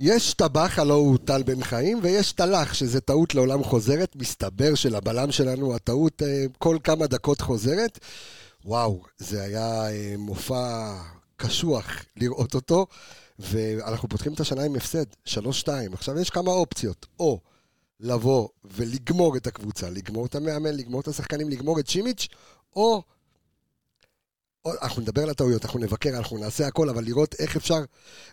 יש טבח, הלא הוא טל בן חיים, ויש טלח, שזה טעות לעולם חוזרת. מסתבר שלבלם שלנו הטעות אה, כל כמה דקות חוזרת. וואו, זה היה אה, מופע קשוח לראות אותו, ואנחנו פותחים את השנה עם הפסד, 3-2. עכשיו יש כמה אופציות, או לבוא ולגמור את הקבוצה, לגמור את המאמן, לגמור את השחקנים, לגמור את שימיץ', או... אנחנו נדבר על הטעויות, אנחנו נבקר, אנחנו נעשה הכל, אבל לראות איך אפשר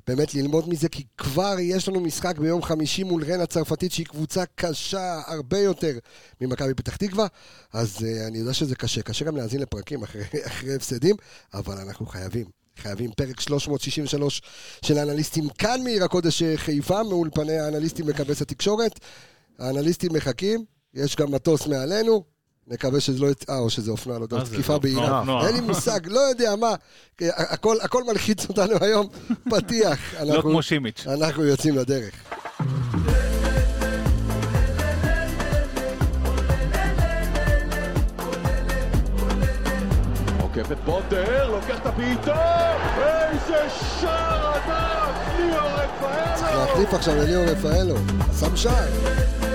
באמת ללמוד מזה, כי כבר יש לנו משחק ביום חמישי מול רן הצרפתית, שהיא קבוצה קשה הרבה יותר ממכבי פתח תקווה, אז uh, אני יודע שזה קשה, קשה גם להאזין לפרקים אחרי, אחרי הפסדים, אבל אנחנו חייבים, חייבים. פרק 363 של האנליסטים כאן מעיר הקודש חיפה, מאולפני האנליסטים לכבש התקשורת. האנליסטים מחכים, יש גם מטוס מעלינו, נקווה שזה לא... אה, או שזה אופנוע, לא יודע, תקיפה בעירה. אין לי מושג, לא יודע מה. הכל, הכל מלחיץ אותנו היום, פתיח. לא כמו שימיץ'. אנחנו יוצאים לדרך. עוקף את פוטר, לוקח את הבעיטה, איזה שער ענק, ליאור רפאלו! צריך להחליף עכשיו לליאור רפאלו, שם שער.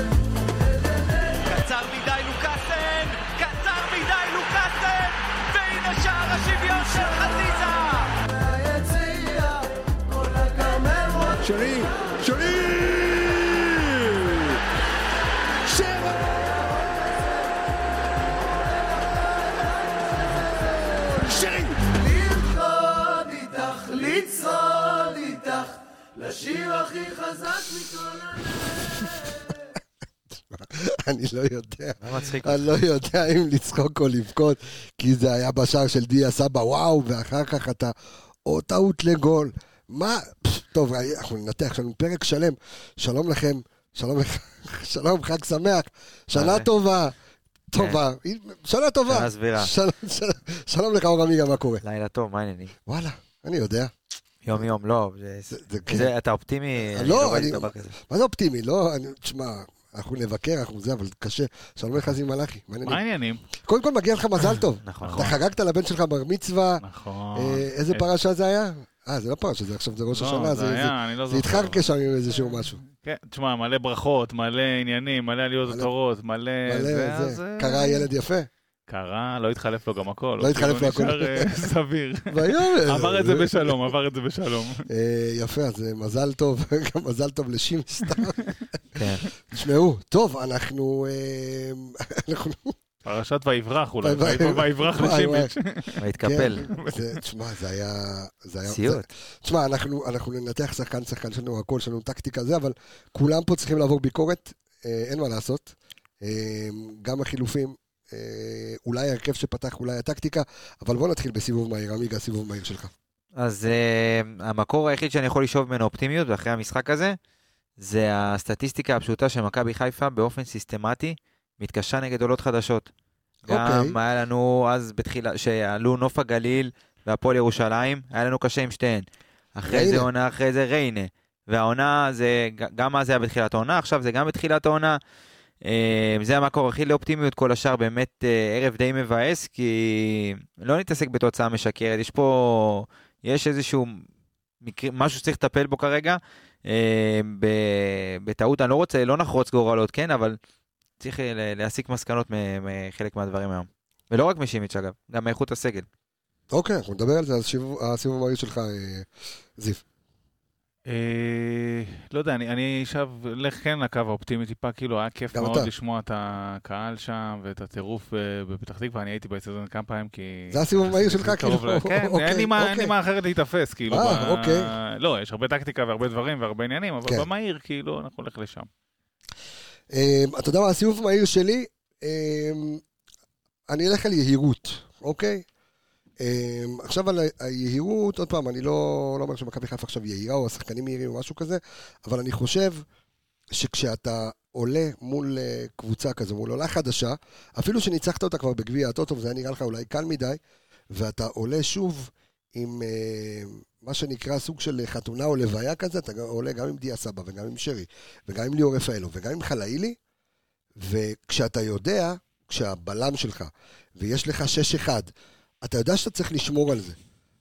שער השוויון של חזיזה! שרי, שרי! שבע! שרי! לרקוד איתך, לצעוד איתך, לשיר הכי חזק מכל אני לא יודע? אני לא יודע אם לצחוק או לבכות, כי זה היה בשער של דיה סבא, וואו, ואחר כך אתה, או טעות לגול. מה, טוב, אנחנו ננתח, יש לנו פרק שלם. שלום לכם, שלום לך, שלום, חג שמח, שנה זה? טובה. טובה, שנה טובה. שנה סבירה. שלום- לך, אור עמיגה, מה קורה? לילה טוב, מה העניינים? וואלה, אני יודע. יום יום, לא, כן. אתה אופטימי? לא, כזה. מה זה אופטימי? לא, אני... תשמע, אנחנו נבקר, אנחנו זה, אבל קשה. שלום לך, זיו מלאכי. מה מה העניינים? קודם כל מגיע לך מזל טוב. נכון. אתה חגגת לבן שלך בר מצווה. נכון. אה, איזה אה, פרשה זה היה? אה, זה לא פרשה, זה עכשיו זה ראש לא, השנה. זה היה, אני לא זה זוכר. התחרקה שם עם איזשהו משהו. כן, תשמע, מלא ברכות, מלא עניינים, מלא עליות ותורות, מלא... מלא זה. אה, קרא ילד יפה. קרה, לא התחלף לו גם הכל. לא התחלף לו כאילו, הכל. נשאר אה, סביר. עבר את זה בשלום, עבר את זה בשלום. אה, יפה, אז אה, מזל טוב, גם מזל טוב לשימי סתם. כן. תשמעו, טוב, אנחנו... אה, אנחנו... פרשת ויברח אולי. ויברח וואי, לשימיץ'. והתקפל. כן, תשמע, זה היה... זה היה... סיוט. תשמע, אנחנו, אנחנו ננתח שחקן שחקן, יש לנו הכל, יש לנו טקטיקה זה, אבל כולם פה צריכים לעבור ביקורת, אה, אין מה לעשות. אה, גם החילופים, אה, אולי ההרכב שפתח, אולי הטקטיקה, אבל בוא נתחיל בסיבוב מהיר, עמיגה, סיבוב מהיר שלך. אז uh, המקור היחיד שאני יכול לשאוב ממנו אופטימיות אחרי המשחק הזה, זה הסטטיסטיקה הפשוטה של מכבי חיפה באופן סיסטמטי מתקשה נגד עולות חדשות. גם אוקיי. היה לנו אז בתחילה, שעלו נוף הגליל והפועל ירושלים, היה לנו קשה עם שתיהן. אחרי ריינה. זה עונה, אחרי זה ריינה. והעונה זה, גם אז זה היה בתחילת העונה, עכשיו זה גם בתחילת העונה. אה, זה המקור הכי לאופטימיות, כל השאר באמת אה, ערב די מבאס, כי לא נתעסק בתוצאה משקרת, יש פה, יש איזשהו מקרה, משהו שצריך לטפל בו כרגע, אה, בטעות, אני לא רוצה, לא נחרוץ גורלות, כן, אבל צריך להסיק מסקנות מחלק מהדברים היום. ולא רק משימיץ' אגב, גם מאיכות הסגל. אוקיי, אנחנו נדבר על זה, אז סיבוב- הסיבוב המהיר שלך, זיו. אה, לא יודע, אני- אני עכשיו אלך כן לקו האופטימי טיפה, כאילו היה כיף מאוד אתה. לשמוע את הקהל שם ואת הטירוף אה, בפתח תקווה, אני הייתי באצטדיון כמה פעמים כי... זה הסיבוב המהיר שלך, כאילו, ל- כן, אוקיי, אין לי מה- אין לי אוקיי. מה אחרת להיתפס, כאילו. אה, ב- אוקיי. לא, יש הרבה טקטיקה והרבה דברים והרבה עניינים, אבל כן. במהיר, כאילו, אנחנו נלך לשם. אה, אתה יודע מה, הסיבוב המהיר שלי, אה, אני אלך על יהירות, אוקיי? אה, עכשיו על היהירות, עוד פעם, אני לא לא אומר שמכבי חיפה עכשיו יהירה, או השחקנים יהירים או משהו כזה, אבל אני חושב שכשאתה עולה מול אה, קבוצה כזו, מול עולה חדשה, אפילו שניצחת אותה כבר בגביע הטוטו, וזה היה נראה לך אולי קל מדי, ואתה עולה שוב עם אה, מה שנקרא סוג של חתונה או לוויה כזה, אתה עולה גם עם דיה סבא וגם עם שרי, וגם עם ליאור רפאלו וגם עם חלאילי, וכשאתה יודע, כשהבלם שלך, ויש לך 6-1, אתה יודע שאתה צריך לשמור על זה.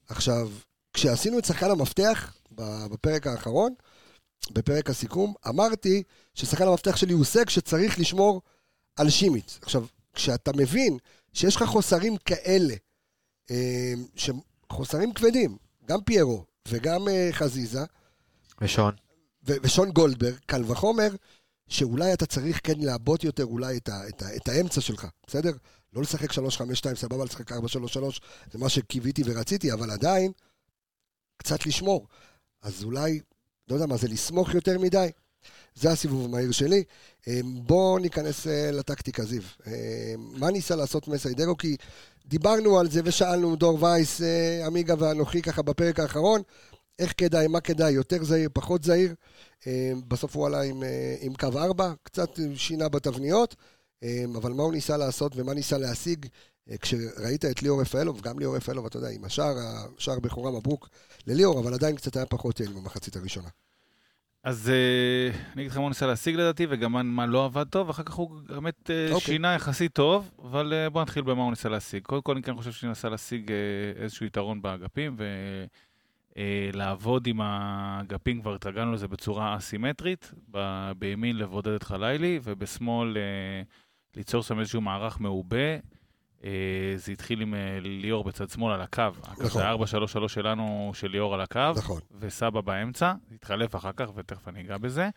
עכשיו, כשעשינו את שחקן המפתח בפרק האחרון, בפרק הסיכום, אמרתי ששחקן המפתח שלי הוא סק שצריך לשמור על שימיץ. עכשיו, כשאתה מבין שיש לך חוסרים כאלה, אה, חוסרים כבדים, גם פיירו וגם אה, חזיזה, ושון. ו- ושון גולדברג, קל וחומר, שאולי אתה צריך כן לעבות יותר אולי את, ה- את, ה- את האמצע שלך, בסדר? לא לשחק 3-5-2, סבבה, לשחק 4-3-3, זה מה שקיוויתי ורציתי, אבל עדיין, קצת לשמור. אז אולי, לא יודע מה, זה לסמוך יותר מדי. זה הסיבוב המהיר שלי. אה, בואו ניכנס אה, לטקטיקה, זיו. אה, מה ניסה לעשות מסיידרו? כי דיברנו על זה ושאלנו דור וייס, עמיגה ואנוכי ככה בפרק האחרון, איך כדאי, מה כדאי, יותר זהיר, פחות זהיר. בסוף הוא עלה עם, עם קו 4, קצת שינה בתבניות, אבל מה הוא ניסה לעשות ומה ניסה להשיג אה, כשראית את ליאור רפאלוב, גם ליאור רפאלוב, אתה יודע, עם השער, השער בכורה מברוק לליאור, אבל עדיין קצת היה פחות יעיל במחצית הראשונה. אז אה, אני אגיד לך מה הוא ניסה להשיג לדעתי, וגם מה- לא עבד טוב, אחר כך הוא באמת אה, אוקיי. שינה יחסית טוב, אבל בוא נתחיל במה הוא ניסה להשיג. קודם כל אני כן חושב שהוא ניסה להשיג איזשהו יתרון באגפים, ולעבוד עם האגפים, כבר התרגלנו לזה בצורה אסימטרית, בימין לבודד את חלילי, ובשמאל ליצור שם איזשהו מערך מעובה. אה, זה התחיל עם אה, ליאור בצד שמאל על הקו. נכון. זה 4-3-3 שלנו, של ליאור על הקו. נכון. וסבא באמצע, התחלף אחר כך, ותכף אני אגע בזה.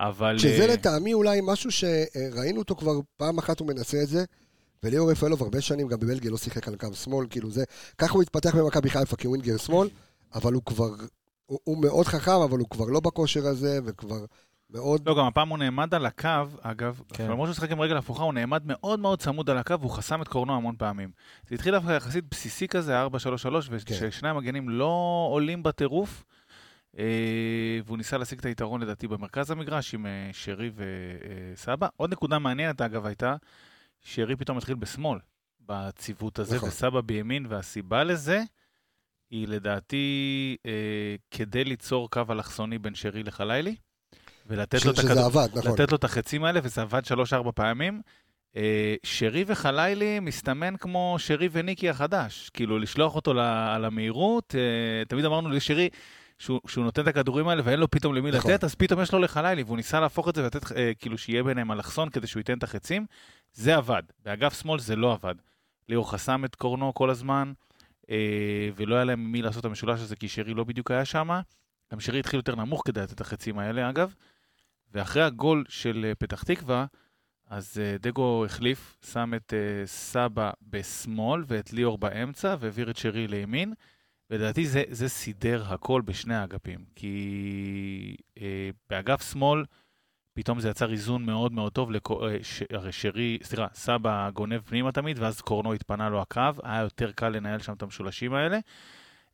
אבל... שזה אה, לטעמי אולי משהו שראינו אותו כבר פעם אחת הוא מנסה את זה, וליאור רפאלוב הרבה שנים גם בבלגיה לא שיחק על קו שמאל, כאילו זה, ככה הוא התפתח במכבי חיפה כווינגר שמאל, אבל הוא כבר, הוא, הוא מאוד חכם, אבל הוא כבר לא בכושר הזה, וכבר מאוד... לא, גם הפעם הוא נעמד על הקו, אגב, כן. למרות שהוא שיחק עם רגל הפוכה, הוא נעמד מאוד מאוד צמוד על הקו, והוא חסם את קורנו המון פעמים. זה התחיל דווקא יחסית בסיסי כזה, 4-3-3, כן. וששני המגנים לא עולים בטירוף, אה, והוא ניסה להשיג את היתרון לדעתי במרכז המגרש עם אה, שרי וסבא. עוד נקודה מעניינת, אגב, הייתה, שרי פתאום התחיל בשמאל, בציוות הזה, נכון. וסבא בימין, והסיבה לזה היא לדעתי אה, כדי ליצור קו אלכסוני בין שרי לחלילי, ולתת לו הכדור... עבד, נכון. לתת לו את החצים האלה, וזה עבד שלוש-ארבע פעמים. אה, שרי וחלילי מסתמן כמו שרי וניקי החדש. כאילו, לשלוח אותו ל- על המהירות, אה, תמיד אמרנו לשרי שהוא, שהוא נותן את הכדורים האלה ואין לו פתאום למי נכון. לתת, אז פתאום יש לו לחלילי, והוא ניסה להפוך את זה ולתת, אה, כאילו, שיהיה ביניהם אלכסון כדי שהוא ייתן את החצים. זה עבד. באגף שמאל זה לא עבד. ליאור חסם את קורנו כל הזמן, ולא היה להם מי לעשות את המשולש הזה, כי שרי לא בדיוק היה שם. גם שרי התחיל יותר נמוך כדי לתת את החצים האלה, אגב. ואחרי הגול של אה, פתח תקווה, אז אה, דגו החליף, שם את אה, סבא בשמאל ואת ליאור באמצע, והעביר את שרי לימין. ולדעתי זה, זה סידר הכל בשני האגפים. כי אה, באגף שמאל, פתאום זה יצר איזון מאוד מאוד טוב. לקו, אה, ש, הרי שרי, סליחה, סבא גונב פנימה תמיד, ואז קורנו התפנה לו הקו. היה יותר קל לנהל שם את המשולשים האלה.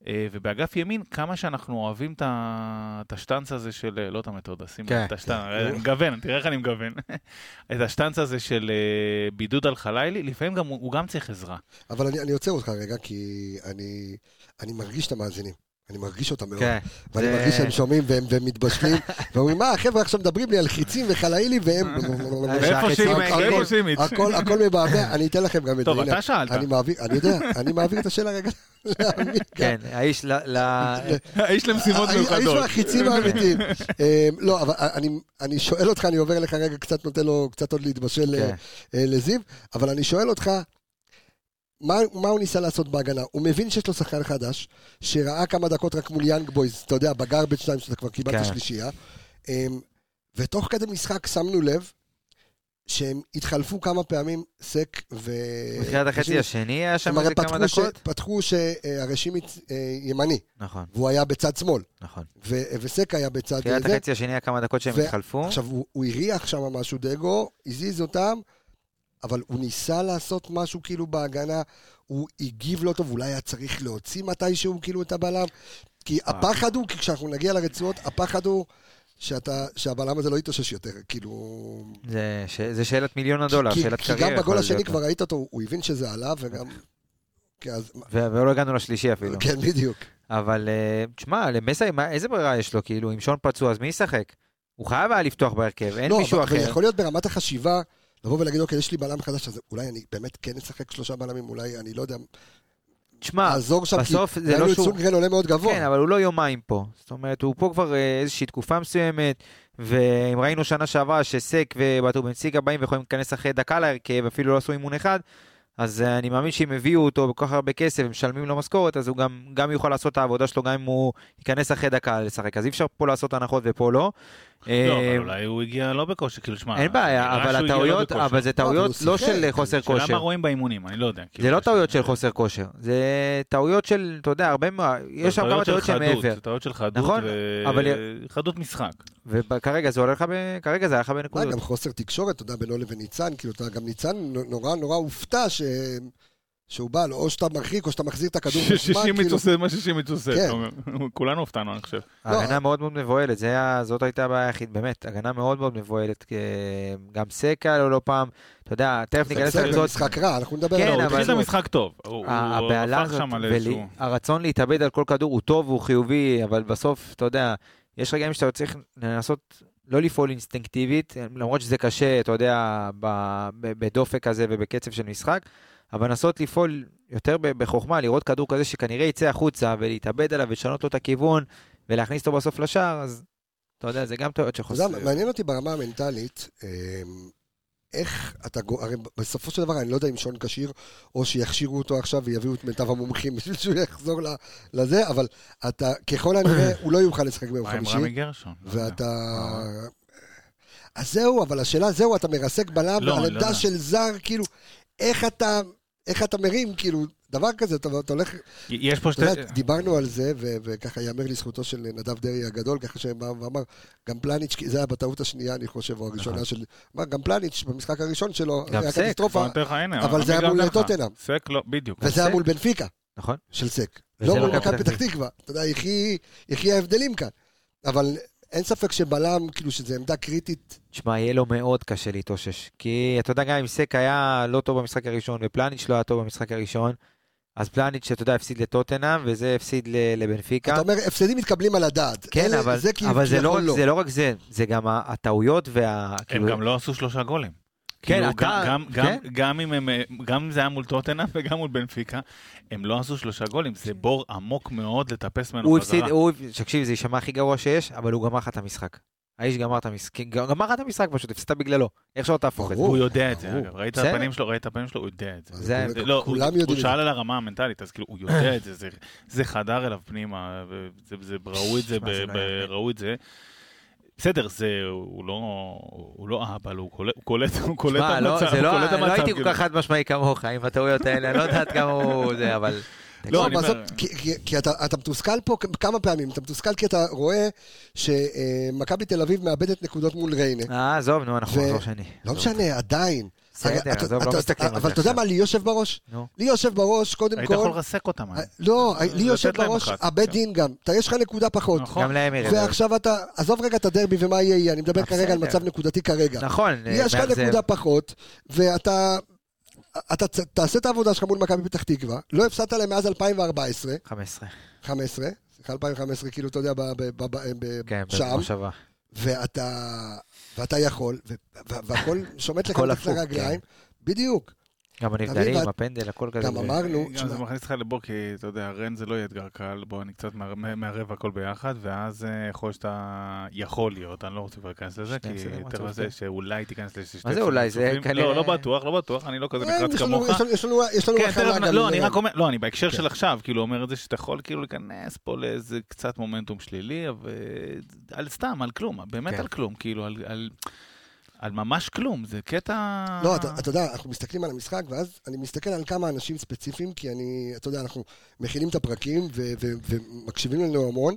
אה, ובאגף ימין, כמה שאנחנו אוהבים את ה- את השטנץ הזה של, אה, לא את המתודה, שים כן. את השטנץ, אני מגוון, תראה איך אני מגוון. את השטנץ הזה של אה, בידוד על חלילי, לפעמים גם, הוא הוא גם צריך עזרה. אבל אני, אני עוצר אותך רגע, כי אני, אני מרגיש את המאזינים. אני מרגיש אותם מאוד. כן. ואני זה- מרגיש שהם שומעים והם, והם מתבשלים, ואומרים, מה, החבר'ה עכשיו מדברים לי על חיצים וחלאילי, והם... ואיפה החיצים- שימי, הכל- מבעבע, אני אתן לכם גם את זה. טוב, אתה שאלת. אני מעביר, אני יודע, אני מעביר את השאלה רגע. כן, האיש ל... האיש למשימות האיש מיוחדות. מהחיצים האמיתיים. אה, לא, אבל אני, שואל אותך, אני עובר לך רגע, קצת נותן לו קצת עוד להתבשל אה, כן. אה, לזיו, אבל אני שואל אותך, מה, מה הוא ניסה לעשות בהגנה? הוא מבין שיש לו שחקן חדש, שראה כמה דקות רק מול יאנג בויז, אתה יודע, בגרבג' 2 שאתה כבר קיבלת כן. שלישייה, אמ, ותוך כדי משחק שמנו לב שהם התחלפו כמה פעמים, סק ו... בתחילת החצי. השני היה שם איזה כמה פתחו ש- דקות? פתחו שהרי שימיץ אה, ימני, נכון, והוא היה בצד שמאל, נכון. ו- וסק היה בצד בתחילת. החצי השני היה כמה דקות שהם ו- התחלפו. עכשיו, הוא, הוא הריח שם משהו, דגו, הזיז אותם, אבל הוא ניסה לעשות משהו כאילו בהגנה, הוא הגיב לא טוב, אולי היה צריך להוציא מתישהו כאילו את הבלם, כי אה. הפחד הוא, כי כשאנחנו נגיע לרצועות, הפחד הוא שאתה, שהבלם הזה לא יתאושש יותר, כאילו... זה ש- זה שאלת מיליון הדולר, כי, שאלת כי קריירה. גם בגול השני. כבר ראית אותו, הוא הבין שזה עליו, וגם... אז, ולא הגענו לשלישי אפילו. כן, בדיוק. אבל אה, תשמע, למסי, מה- איזה ברירה יש לו? כאילו, אם שון פצוע, אז מי ישחק? הוא חייב היה לפתוח בהרכב, אין לא, מישהו אבל, אבל אחר. יכול להיות ברמת החשיבה, לבוא ולהגיד, אוקיי, יש לי בלם חדש, אז אולי אני באמת כן אשחק שלושה בלמים, אולי אני לא יודע... תשמע, לעזור שם, כי בסוף זה לא שהוא... סונגרן עולה מאוד גבוה. כן, אבל הוא לא יומיים פה. זאת אומרת, הוא פה כבר אה, איזושהי תקופה מסוימת, ואם ראינו שנה שעברה שסק ובטובנסיגה באים ויכולים להיכנס אחרי דקה להרכב, אפילו לא עשו אימון אחד, אז אה, אני מאמין שאם הביאו אותו בכל כך הרבה כסף ומשלמים לו משכורת, אז הוא גם, גם יוכל לעשות את העבודה שלו, גם אם הוא ייכנס אחרי דקה לשחק. אז אי אפשר פה לעשות הנחות ופה לא. לא, אה, אבל אולי הוא הגיע לא בכושר, כאילו, שמע... אין בעיה, אבל לא הטעויות. אבל זה טעויות לא שיחק, של חוסר כושר. מה רואים באימונים, אני לא יודע. כאילו, זה לא יש- טעויות של חוסר כושר, זה טעויות של, אתה יודע, הרבה מה... יש שם כמה טעויות שהן מעבר. טעויות של חדות, נכון, חדות משחק. וכרגע זה עולה לך, כרגע זה היה לך אה, בנקודות. גם חוסר תקשורת, אתה יודע, בינו לבין ניצן, כאילו, אתה גם ניצן נורא נורא הופתע ש... שהוא בא, או שאתה מרחיק או שאתה מחזיר את הכדור בזמן, שישים כאילו, עושה מה ששימיץ עושה. כן. אתה אומר. כולנו הופתענו, אני חושב. הגנה מאוד מאוד מבוהלת, זה זאת הייתה הבעיה היחיד, באמת, הגנה מאוד מאוד מבוהלת, כי גם סקה לא לא פעם, אתה יודע, תכף זה ניכנס בסדר, לקבוצות, משחק רע, אנחנו נדבר כן, עליו. הוא אבל- התחיל את המשחק טוב. הוא- הוא הפך הזאת, שם על ולי- איזשהו... הרצון להתאבד על כל כדור הוא טוב והוא חיובי, אבל בסוף, אתה יודע, יש רגעים שאתה צריך לנסות לא לפעול אינסטינקטיבית, למרות שזה קשה, אתה יודע, בדופק כזה ובקצב של משחק, אבל לנסות לפעול יותר בחוכמה, לראות כדור כזה שכנראה יצא החוצה ולהתאבד עליו ולשנות לו את הכיוון ולהכניס אותו בסוף לשער, אז אתה יודע, זה גם טעויות אתה שחוסר. יודע, מעניין אותי ברמה המנטלית, אמ, איך אתה, הרי בסופו של דבר אני לא יודע אם שון כשיר, או שיכשירו אותו עכשיו ויביאו את מיטב המומחים בשביל שהוא יחזור ל- לזה, אבל אתה, ככל הנראה, הוא לא יוכל לשחק ביום מה עם חמישי, רמי גרשון? לא. ואתה... אז זהו, אבל השאלה, זהו, אתה מרסק בלם לא, על לא עמדה. של זר, כאילו, איך אתה, איך אתה מרים, כאילו, דבר כזה, אתה, אתה הולך, יש פה שתי... יודע, דיברנו על זה, ו- וככה ייאמר לזכותו של נדב דרעי הגדול, ככה שבא ואמר, גם פלניץ', זה היה בטעות השנייה, אני חושב, או הראשונה נכון. של... אמר, גם פלניץ', במשחק הראשון שלו, היה סק, קטסטרופה, אבל זה היה מול. טוטנהאם. סק לא, בדיוק. וזה היה. מול בנפיקה, נכון? של סק. לא לא מול מכבי פתח תקווה. אתה יודע, יחי ההבדלים כאן. אבל אין ספק שבלם, כאילו, שזו עמדה קריטית. תשמע, יהיה לו מאוד קשה להתאושש. כי אתה יודע, גם אם סק היה לא טוב במשחק הראשון ופלניץ' לא היה טוב במשחק הראשון, אז פלניץ', אתה יודע, הפסיד לטוטנאם, וזה הפסיד לבנפיקה. אתה אומר, הפסדים מתקבלים על הדעת. כן, אלה- אבל, זה כאילו אבל זה, לא רק, זה לא רק זה, זה גם הטעויות וה... הם כאילו- גם לא עשו שלושה גולים. כן, כאילו, אתה- גם- גם- כן. גם אם הם, גם אם זה היה מול טוטנאם וגם מול בנפיקה, הם לא עשו שלושה גולים, זה בור עמוק מאוד לטפס ממנו הוא חזרה. הפסיד, הוא, תקשיב, זה יישמע הכי גרוע שיש, אבל הוא גמר לך את המשחק. האיש גמר את המשחק, גמר לך את המשחק פשוט, הפסדת בגללו. איך שלא תהפוך את זה. הוא יודע את זה. אגב, ראית את. הפנים שלו, ראית את הפנים שלו, הוא יודע את זה. כולם- לא, הוא- כולם הוא יודעים את שאל. על הרמה המנטלית, אז כאילו, הוא יודע את זה, זה- זה חדר אליו פנימה, ראו את זה, לא. ראו את זה. בסדר, זה, הוא לא, הוא לא אהבל, הוא קולט, הוא קולט, הוא קולט את לא, המצב, זה הוא לא, קולט את לא המצב, הייתי כל כאילו. כך חד משמעי כמוך עם הטעויות האלה, אני לא יודעת כמה הוא זה, אבל... לא, אבל זאת- כי- אתה מתוסכל פה כמה פעמים, אתה מתוסכל כי אתה רואה שמכבי תל אביב מאבדת נקודות מול ריינה. אה, עזוב, נו, אנחנו נחזור שני. לא. משנה, עדיין. בסדר, עזוב, לא מסתכלים על אבל זה אתה יודע. מה לי יושב בראש? נו. לי יושב בראש, קודם היית יכול כל... לרסק אותם. אה, לא, לי יושב בראש. הבית כן. דין גם. אתה, יש לך נקודה פחות. נכון. גם להם ירד. ועכשיו אתה, עזוב רגע את הדרבי ומה יהיה אני מדבר אה, כרגע על. מצב נקודתי כרגע. נכון, יש לך. נקודה פחות, ואתה... אתה תעשה את העבודה שלך מול מכבי פתח תקווה, לא הפסדת להם מאז 2014, 15. 15, סליחה 2015, כאילו, אתה יודע, ב- כן, שם, במושבה. ואתה, ואתה יכול, ו- ו- והכל שומט לך מתחת הפוך, לרגליים, בדיוק. גם הנבדלים, ואת- הפנדל, הכל כזה. גם אמרנו, גם זה תשמע, מכניס אותך לבור, כי אתה יודע, רן זה לא יהיה אתגר קל, בוא אני קצת מער- מערב הכל ביחד, ואז אה, יכול להיות שאתה יכול להיות, אני לא רוצה כבר להיכנס לזה, כי יותר. לזה שאולי תיכנס לשתי מה זה אולי? זה. כנראה- לא, לא בטוח, לא בטוח, אני לא כזה אה, נחרץ יש לנו- כמוך. יש לנו- כן, תכף, גם לא, אני. רק אומר, לא, אני בהקשר כן. של עכשיו, כאילו אומר את זה שאתה יכול כאילו להיכנס פה לאיזה קצת מומנטום שלילי, אבל על סתם, על כלום, באמת כן. על כלום, כאילו, על- על- ממש כלום, זה קטע... לא, אתה, אתה יודע, אנחנו מסתכלים על המשחק, ואז אני מסתכל על כמה אנשים ספציפיים, כי אני, אתה יודע, אנחנו מכינים את הפרקים ו- ו- ומקשיבים לנו המון,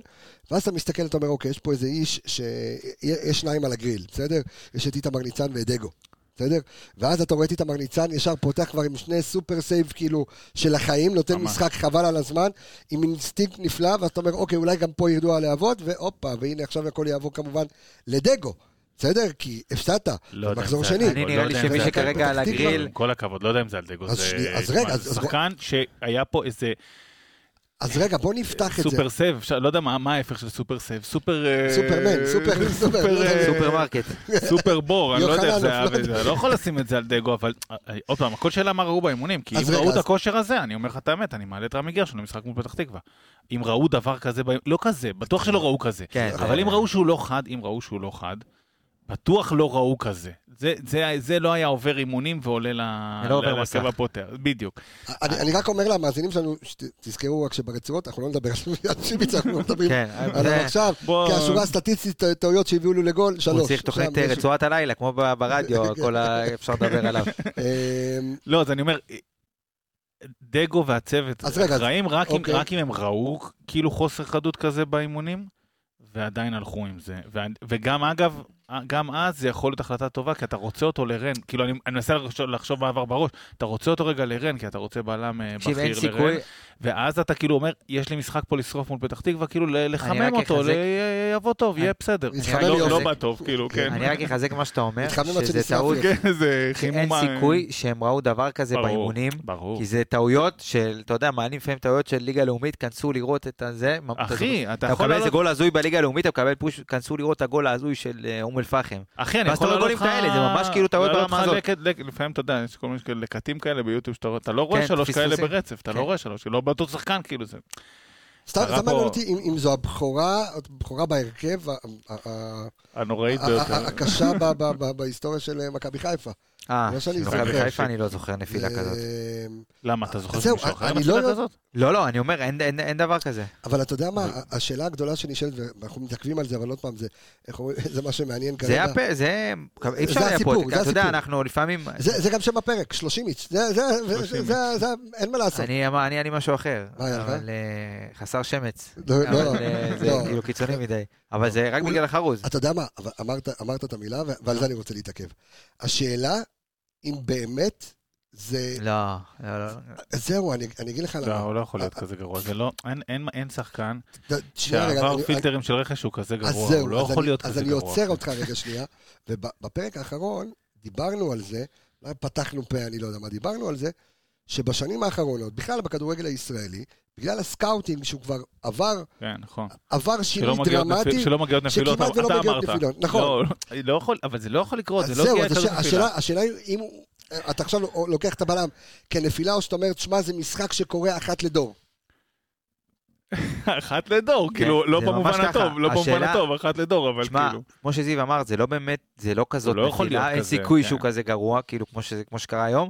ואז אתה מסתכל, אתה אומר, אוקיי, יש פה איזה איש שיש שניים על הגריל, בסדר? יש את איתמר ניצן ואת דגו. בסדר? ואז אתה רואה את איתמר ניצן, ישר פותח כבר עם שני super save כאילו של החיים, נותן ממש. משחק חבל על הזמן, עם אינסטינקט נפלא, ואז אתה אומר, אוקיי, אולי גם פה ירדו הלהבות, והופה, והנה עכשיו הכל יעבור כמובן לדגו. בסדר? כי הפסדת, לא במחזור זה שני. אני נראה לא לי שמי שכרגע על. הגריל, כל הכבוד, לא יודע אם זה על דגו, אז זה שחקן שהיה פה איזה... אז רגע, בוא נפתח את זה. סופר אפשר- לא יודע מה ההפך של super save, סופר... אה, סופרמן, סופר- אה, סופרמרקט. סופר בור, אני לא יודע איך זה היה, לא וזה- לא יכול לשים את זה על דגו, אבל אה, עוד פעם, הכל שאלה מה ראו באימונים, כי אם אז רגע, ראו את אז- הכושר הזה, אני אומר לך את האמת, אני מעלה את רמי גרשון למשחק מול פתח תקווה. אם ראו דבר כזה, לא כזה, בטוח שלא ראו כזה. כן. אבל אם ראו שהוא לא חד, אם ראו שהוא לא חד, בטוח לא ראו כזה. זה- זה- זה לא היה עובר אימונים ועולה לא להרכב מסך. הפותח, בדיוק. אני אני רק אומר למאזינים שלנו, תזכרו רק שברצועות, אנחנו לא נדבר על שיביץ, אנחנו לא מדברים כן, עליו עכשיו, בוא- כי השורה הסטטיסטית, טעויות שהביאו לו לגול, שלוש. הוא צריך תוכנית רצועת הלילה, כמו ברדיו, כל ה... אפשר לדבר עליו. אמ, לא, אז אני אומר, דגו והצוות אחראים רק, אם, אוקיי. רק אם הם ראו כאילו חוסר חדות כזה באימונים, ועדיין הלכו עם זה. ו, וגם אגב, גם אז זה יכול להיות החלטה טובה, כי אתה רוצה אותו לרן, כאילו אני, אני מנסה לחשוב, לחשוב בעבר בראש, אתה רוצה אותו רגע לרן, כי אתה רוצה בלם אה, בכיר לרן, ואז אתה כאילו אומר, יש לי משחק פה לשרוף מול פתח תקווה, כאילו לחמם אותו, יבוא טוב, יהיה בסדר. לא-. לא בא טוב, כאילו, כן. אני רק אחזק מה שאתה אומר, שזה טעות. כן. ה- סיכוי שהם ראו דבר כזה באימונים. כי זה טעויות של, אתה יודע, מעלים לפעמים טעויות של ליגה לאומית, כנסו לראות את הזה. אתה אחי, אתה אתה יכול מקבל איזה לעלות... גול הזוי בליגה הלאומית, אתה מקבל פוש, כנסו לראות את הגול ההזוי של אה, אום אל-פחם. אחי, אני יכול אתה לעלות לך... כאלה, זה ממש כאילו טעויות ברמה הזאת. לפעמים, אתה יודע, יש כל מיני כאלה לקטים כאלה ביוטיוב, שאתה אתה לא רואה כן, שלוש כאלה. ברצף, אתה כן. לא רואה שלוש, לא באותו שחקן, כאילו זה. סתם מעניין פה- אותי אם זו הבכורה, הבכורה בהרכב הנוראית ביותר. הקשה בהיסטוריה של אה, מכבי חיפה. אה, לא מכבי. חיפה אני לא זוכר נפילה כזאת. אמ, למה, אתה זוכר שמישהו אחר אני נפלה לא כזאת? לא, לא, אני אומר, אין- דבר כזה. אבל אתה יודע מה, השאלה הגדולה שנשאלת, ואנחנו מתעכבים על זה, אבל עוד פעם, זה- זה מה שמעניין זה כרגע. הפה, זה... אי אפשר זה היה פה, זה אתה יודע. אנחנו לפעמים... זה זה גם שם הפרק, 30 איץ'. זה- זה- זה- זה- זה- אין מה לעשות. אני לי משהו אחר, מה היה לך? אבל אה, חסר שמץ. לא, לא, זה לא. כאילו קיצוני מדי. אבל זה רק בגלל החרוז. אתה יודע מה, אמרת, אמרת את המילה, ועל זה אני רוצה להתעכב. השאלה, אם באמת זה... לא, לא, לא. זהו, אני, אני אגיד לך לא, למה. הוא לא יכול להיות כזה גרוע. זה לא, אין- אין- אין שחקן שעבר אני- פילטרים של רכש הוא כזה אז גרוע, זהו, הוא לא אז יכול אני- להיות אז כזה אני גרוע. עוצר אותך רגע שנייה, ובפרק האחרון דיברנו על זה, פתחנו פה, אני לא יודע מה, דיברנו על זה, שבשנים האחרונות, בכלל בכדורגל הישראלי, בגלל ה scouting שהוא כבר עבר, כן, נכון. עבר שינוי דרמטי, נפיל- שלא מגיעות נפילות, שכמעט ולא מגיעות אמרת. נפילות, נכון. לא, לא, לא יכול, אבל זה לא יכול לקרות, אז זה לא זהו, אז. השאלה, השאלה היא אם אתה עכשיו לוקח את הבלם כנפילה, או שאתה אומר, תשמע, זה משחק שקורה אחת לדור. אחת לדור, כאילו, לא במובן. הטוב, לא במובן השאלה- הטוב, אחת לדור, אבל שמע, כאילו. כמו שזיו אמר, זה לא באמת, זה לא כזאת לא נפילה, אין סיכוי כן. שהוא כזה גרוע, כאילו, כמו שזה- כמו שקרה היום.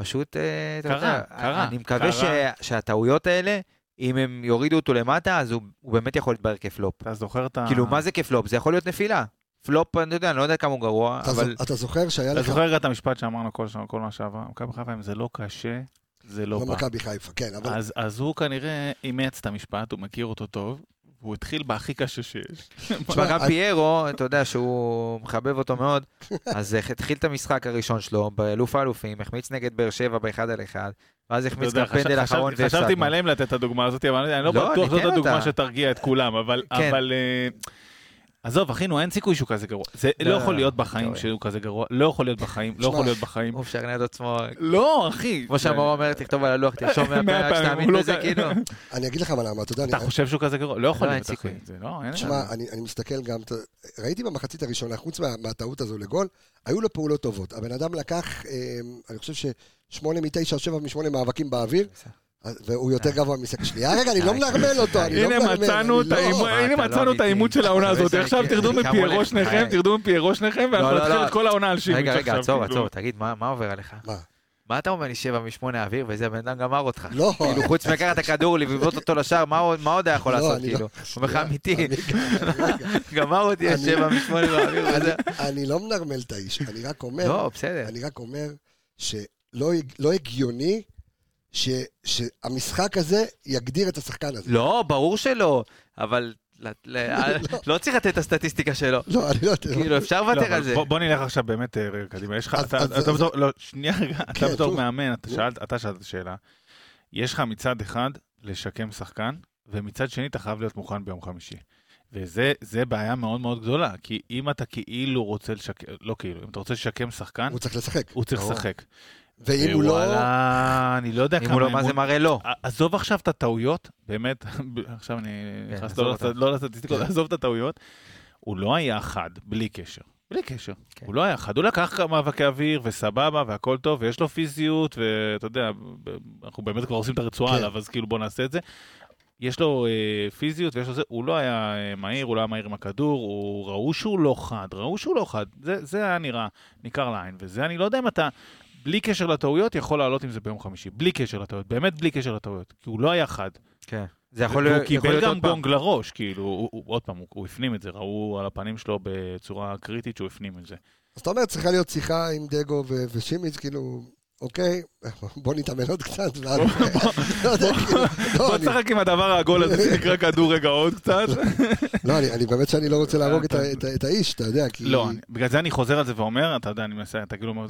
פשוט, אה, אתה קרה, יודע, קרה, אני מקווה ש- קרה. שהטעויות האלה, אם הם יורידו אותו למטה, אז הוא הוא באמת יכול להתברר כפלופ. אתה זוכר את ה... כאילו, מה זה כפלופ? זה יכול להיות נפילה. פלופ, אני יודע, אני לא יודע כמה הוא גרוע, אתה אבל זו- אתה זוכר שהיה אתה לך... זוכר רגע את המשפט שאמרנו כל שנה, כל מה שעבר? מכבי חיפה, אם זה לא קשה, זה לא לא בא. מכבי חיפה, כן, אבל... אז, אז הוא כנראה אימץ את המשפט, הוא מכיר אותו טוב, והוא התחיל בהכי קשה שיש. תשמע, גם פיירו, אתה יודע שהוא מחבב אותו מאוד, אז התחיל את המשחק הראשון שלו באלוף האלופים, החמיץ נגד באר שבע באחד על אחד, ואז החמיץ גם פנדל חשב- האחרון חשבתי והפסדנו. מלא אם לתת את הדוגמה הזאת, אבל אני לא לא, בטוח אני זאת אתן הדוגמה. שתרגיע את כולם, אבל... עזוב, אחינו, אין סיכוי שהוא כזה גרוע. זה לא, לא לא, יכול לא, להיות בחיים. שהוא כזה גרוע, לא יכול להיות בחיים, לא יכול להיות בחיים. הוא משכנע את עצמו, לא, אחי. כמו שהמורה אומר, תכתוב על הלוח, תרשום מאה מהפרק פעמים, שתאמין הוא בזה, כאילו. אני אגיד לך מה למה, אתה יודע, אתה חושב שהוא כזה גרוע? לא יכול לא, להיות, אחי. תשמע, אני, אני מסתכל גם, ראיתי במחצית הראשונה, חוץ מה, מהטעות הזו לגול, היו לו פעולות טובות. הבן אדם לקח, אה, אני חושב ששמונה מתשע שבע משמונה מאבקים באוויר, והוא יותר גבוה מסק. שנייה, רגע, אני לא. מנרמל אותו, אני לא הנה מנרמל. מצאנו אני את לא- העימות- הנה לא מצאנו את אמיתי. העימות של העונה הזאת. עכשיו אמיתי. תרדו כמה מפיירו שניכם, חיי. תרדו מפיירו שניכם, ואנחנו לא, לא, נתחיל לא. את כל העונה על שימיץ' רגע, רגע. עצור. עצור, תגיד, מה מה עובר עליך? מה? מה אתה אומר לי שבע משמונה אוויר, וזה הבן אדם גמר אותך? לא. כאילו, חוץ מלקחת את הכדור, לבעוט אותו לשער, מה עוד- היה יכול לא, לעשות, כאילו? הוא אומר לך אמיתי, גמר אותי אני- השבע משמונה באוויר, וזה... אני- לא מנרמל את האיש, אני רק אומר, לא, בסדר. אני רק אומר שלא לא הגיוני ש- שהמשחק הזה יגדיר את השחקן הזה. לא, ברור שלא, אבל ל- ל- לא צריך לתת את הסטטיסטיקה שלו. לא, אני לא יודע. כאילו, אפשר לא, לוותר על זה. בוא- נלך עכשיו באמת אה, רגע קדימה. יש לך, אתה בתור, לא, שנייה רגע, כן, אתה בתור נו. מאמן, אתה. שאלת, אתה שאלת שאלה. יש לך מצד אחד לשקם שחקן, ומצד שני אתה חייב להיות מוכן ביום חמישי. וזה זה בעיה מאוד מאוד גדולה, כי אם אתה כאילו רוצה לשקם, לא כאילו, אם אתה רוצה לשקם שחקן, הוא צריך לשחק. הוא צריך. לשחק. ואם הוא לא... וואלה, אני לא יודע אם כמה... הוא לא, מה זה מראה לא? ע- עזוב עכשיו את הטעויות, באמת, עכשיו אני כן, נכנס לא לא לסטטיסטיקות, כן. עזוב את הטעויות. הוא לא היה חד, בלי קשר. בלי קשר. כן. הוא לא היה חד. הוא לקח מאבקי אוויר, וסבבה, והכל טוב, ויש לו פיזיות, ואתה יודע, אנחנו באמת כבר עושים את הרצועה כן. עליו, אז כאילו בוא נעשה את זה. יש לו אה, פיזיות ויש לו זה, הוא לא היה אה, מהיר, הוא לא היה מהיר עם הכדור, הוא, ראו שהוא לא חד, ראו שהוא לא חד. זה, זה היה נראה ניכר לעין, וזה אני לא יודע אם אתה, בלי קשר לטעויות, יכול לעלות עם זה ביום חמישי. בלי קשר לטעויות, באמת בלי קשר לטעויות. כי הוא לא היה חד. כן. זה יכול להיות יכול קיבל להיות גם עוד פעם. בונג לראש, כאילו, הוא, הוא, עוד פעם, הוא, הוא הפנים את זה, ראו על הפנים שלו בצורה קריטית שהוא הפנים את זה. אז אתה אומר, צריכה להיות שיחה עם דגו ושימיץ', כאילו, אוקיי, בוא נתאמן עוד קצת, ואז... לא כאילו, לא, בוא תשחק עם הדבר העגול הזה שנקרא כדור רגע עוד קצת. לא, אני באמת שאני לא רוצה להרוג את האיש, אתה יודע, כי... לא, בגלל זה אני חוזר על זה ואומר, אתה יודע, אני מנסה, אתה כאילו אומר,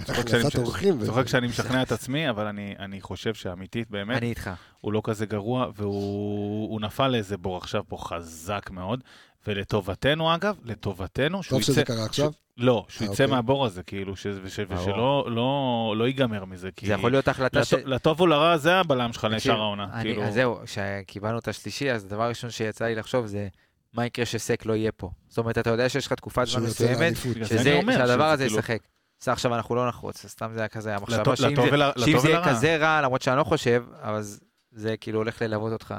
צוחק כשאני משכנע את עצמי, אבל אני- אני חושב שאמיתית באמת, אני איתך. הוא לא כזה גרוע, והוא הוא נפל לאיזה בור עכשיו פה חזק מאוד, ולטובתנו אגב, לטובתנו, שהוא טוב שזה יצא... קרה עכשיו. לא, שהוא אה, יצא אוקיי. מהבור הזה, כאילו, ש- וש-. ושלא לא- לא ייגמר מזה, כי... זה יכול להיות החלטה ש... לטוב- לטוב ולרע זה הבלם שלך לשאר העונה. אני- כאילו, אז זהו, כשקיבלנו את השלישי, אז הדבר הראשון שיצא לי לחשוב זה, מה יקרה שסק לא יהיה פה? זאת אומרת, אתה יודע שיש לך תקופת זמן מסוימת, שהדבר הזה כאילו- ישחק. בסדר, עכשיו אנחנו לא נחרוץ, אז סתם זה היה כזה המחשבה, שאם זה- ול- שאם לטוב זה יהיה. כזה רע, למרות שאני לא חושב, אבל זה- זה כאילו הולך ללוות אותך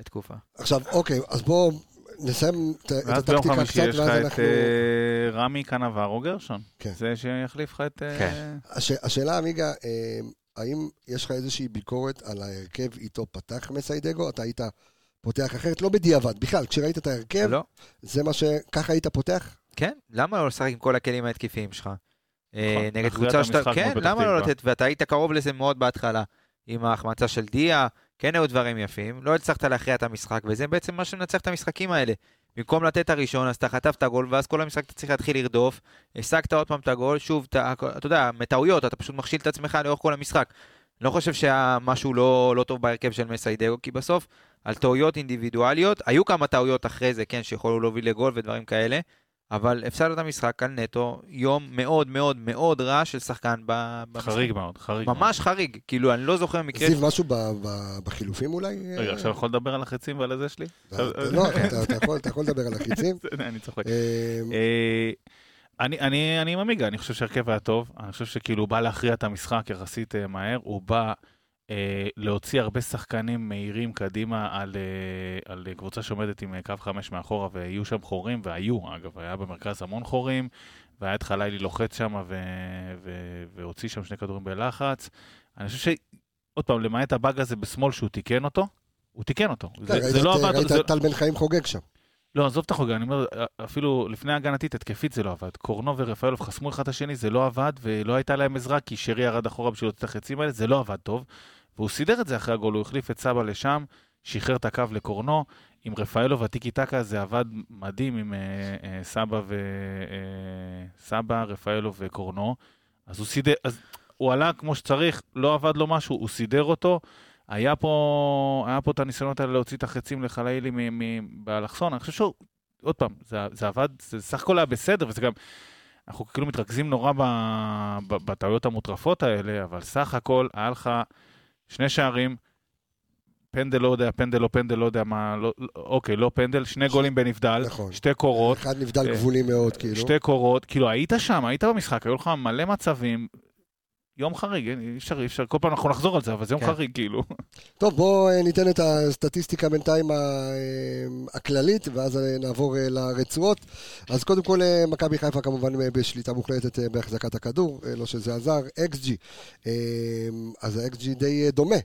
לתקופה. עכשיו, אוקיי, אז בואו נסיים את את ואז ביום הטקטיקה חמישי קצת, יש לך ואז את אנחנו... אה, רמי קנברו גרשון. כן. זה שיחליף לך את... אה, כן. הש... השאלה, עמיגה, אה, האם יש לך איזושהי ביקורת על ההרכב איתו פתח מסיידגו? אתה היית פותח אחרת? לא בדיעבד, בכלל, כשראית את ההרכב, לא? זה מה ש... ככה היית פותח? כן, למה לא לשחק עם כל הכלים ההתקפיים שלך? נכון, נגד קבוצה את שאתה... כן, למה לא. לתת? ואתה היית קרוב לזה מאוד בהתחלה, עם ההחמצה של דיה, כן היו דברים יפים, לא הצלחת להכריע את המשחק, וזה בעצם מה שמנצח את המשחקים האלה. במקום לתת את הראשון, אז אתה חטפת גול, ואז כל המשחק אתה צריך להתחיל לרדוף, השגת עוד פעם את הגול, שוב, אתה, אתה יודע, מטעויות, אתה פשוט מכשיל את עצמך לאורך כל המשחק. לא חושב שהיה משהו לא, לא טוב בהרכב של מסיידגו, כי בסוף, על טעויות אינדיבידואליות, היו כמה טעויות אחרי זה, כן, שיכולו להוביל לגול ודברים כאלה, אבל הפסדת את המשחק על נטו, יום מאוד מאוד מאוד רע של שחקן במשחק. חריג מאוד, חריג מאוד. ממש חריג, כאילו, אני לא זוכר מקרה... זיו, משהו ב... ב... בחילופים אולי? רגע, עכשיו יכול לדבר על החצים ועל הזה שלי? אתה- לא, אתה- אתה יכול- אתה יכול לדבר על החיצים. אני צוחק. אה, אה, אני, אני, אני עם עמיגה, אני חושב שהרכב היה טוב, אני חושב שכאילו הוא בא להכריע את המשחק יחסית אה, מהר, הוא בא אה, להוציא הרבה שחקנים מהירים קדימה על, אה, על קבוצה שעומדת עם אה, קו חמש מאחורה, ויהיו שם חורים, והיו, אגב, היה במרכז המון חורים, והיה את חלילי לוחץ שם, ו, ו, והוציא שם שני כדורים בלחץ. אני חושב ש... עוד פעם, למעט הבאג הזה בשמאל שהוא תיקן אותו, הוא תיקן אותו. כן, זה, ראית זה לא עבד, ראית זה, טל בן חיים חוגג שם. לא, עזוב את החוגה, אני אומר, אפילו לפני הגנתית, התקפית זה לא עבד. קורנו ורפאלוב חסמו אחד את השני, זה לא עבד, ולא הייתה להם עזרה, כי שרי ירד אחורה בשביל להוציא את החצים האלה, זה לא עבד טוב. והוא סידר את זה אחרי הגול, הוא החליף את סבא לשם, שחרר את הקו לקורנו. עם רפאלוב הטיקי טקה זה עבד מדהים עם אה, אה, סבא ו... אה, סבא, רפאלוב וקורנו. אז הוא סידר, אז הוא עלה כמו שצריך, לא עבד לו משהו, הוא סידר אותו. היה פה, היה פה את הניסיונות האלה להוציא את החצים לחלילי באלכסון, אני חושב שהוא, עוד פעם, זה, זה עבד, זה סך הכל היה בסדר, וזה גם, אנחנו כאילו מתרכזים נורא בטעויות המוטרפות האלה, אבל סך הכל היה לך שני שערים, פנדל לא יודע, פנדל לא פנדל, לא יודע מה, לא, אוקיי, לא פנדל, שני גולים בנבדל, נכון. שתי קורות, אחד נבדל אה, גבולי מאוד, כאילו. שתי קורות, כאילו היית שם, היית במשחק, היו לך מלא מצבים, יום חריג, אי אפשר, אי אפשר, כל פעם אנחנו נחזור על זה, אבל זה יום כן. חריג, כאילו. טוב, בואו אה, ניתן את הסטטיסטיקה בינתיים אה, הכללית, ואז אה, נעבור לרצועות. אז קודם כל, מכבי חיפה כמובן בשליטה מוחלטת בהחזקת הכדור, לא שזה עזר. xG, אז ה xG די דומה,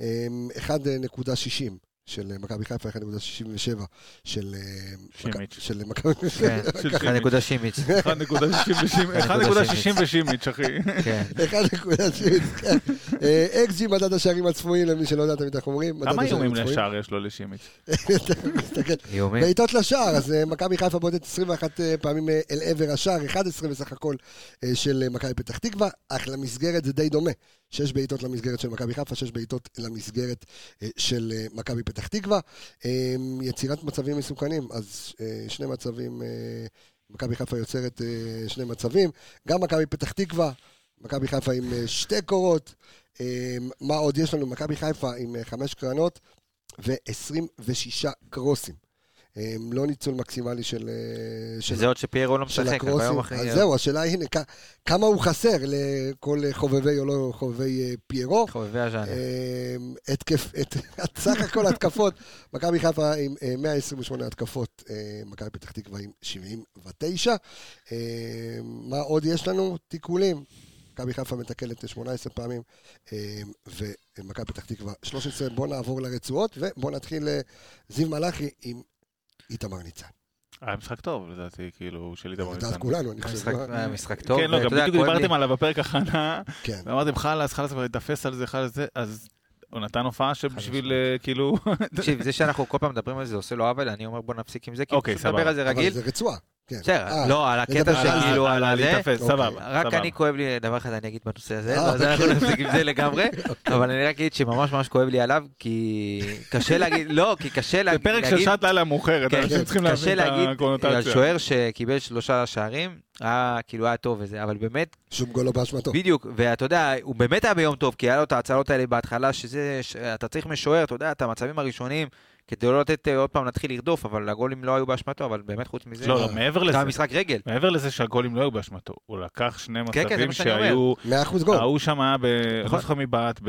אה, 1.60. של אה, מכבי חיפה, 1.67 של אה, שימיץ'. של מכבי... כן, של שימיץ. 1.60 ושימיץ', אחי. כן. 1.60, כן. אה, xG, מדד השערים הצפויים, למי שלא יודע תמיד איך אומרים. כמה איומים. לשער יש לו לשימיץ'? איומים. בעיטות לשער, אז מכבי חיפה בועטת 21 אה, פעמים אל עבר השער, 11 בסך הכל של מכבי פתח תקווה, אך למסגרת זה די דומה. שש בעיטות למסגרת של מכבי חיפה, שש בעיטות למסגרת אה, של אה, מכבי פתח תקווה. אה, יצירת מצבים מסוכנים, אז שני מצבים, מכבי חיפה יוצרת שני מצבים. גם מכבי פתח תקווה, מכבי חיפה עם שתי קורות. מה עוד יש לנו? מכבי חיפה עם חמש קרנות ו-26 קרוסים. לא ניצול מקסימלי של... אה, של שזה עוד שפיירו לא משחק. ביום אחרי... אז זהו, השאלה היא, הנה, כמה הוא חסר לכל חובבי או לא חובבי אה, פיירו. חובבי הז'אנר. אה, התקף, את, סך הכל התקפות, מכבי חיפה עם אה, 128 התקפות, אה, מכבי פתח תקווה עם 79. אה, מה עוד יש לנו? תיקולים. מכבי חיפה מתקלת 18 פעמים, אה, ומכבי פתח תקווה 13. בואו נעבור לרצועות, ובואו נתחיל זיו מלאכי עם איתמר ניצן. היה משחק טוב, לדעתי, כאילו, של איתמר לדעת ניצן. כולנו, אני חושב. היה משחק טוב. כן, לא, גם בדיוק דיברתם עליו בפרק הכנה, כן. ואמרתם חלאס, חלאס, להיתפס על זה, חלאס זה, אז הוא נתן הופעה שבשביל, אה, כאילו... תקשיב, זה שאנחנו כל פעם מדברים על זה, עושה לו עוול, אני אומר בוא נפסיק עם זה, כי אוקיי, פשוט נדבר. על זה אבל רגיל. זה רצועה. כן. בסדר, אה, לא, על הקטע על- שכאילו על הזה, אוקיי. סבבה. רק. אני כואב לי, דבר אחד אני אגיד בנושא הזה, אה, אז אנחנו אוקיי. נפסיק עם זה לגמרי, אבל אני רק אגיד שממש ממש כואב לי עליו, כי קשה להגיד, לא, כי קשה זה להגיד, פרק של שעת לילה מאוחרת, כן, אנשים צריכים קשה להבין את להגיד על הקונוטציה. שוער שקיבל שלושה שערים, היה כאילו היה טוב וזה, אבל באמת, שום גול לא באשמתו. בדיוק, ואתה יודע, הוא באמת היה ביום טוב, כי היה לו את ההצלות האלה בהתחלה, שזה, אתה צריך משוער, אתה יודע, את המצבים הראשונים, כדי לא לתת אה, עוד פעם להתחיל לרדוף, אבל הגולים לא היו באשמתו, אבל באמת חוץ מזה, לא, לא, מעבר היה לזה, משחק רגל. מעבר לזה שהגולים לא היו באשמתו, הוא לקח שני כן, כן, זה מצבים מה שאני אומר. שהיו... 100% גול. ההוא שם היה, ב- אני נכון. לא זוכר מי בעט,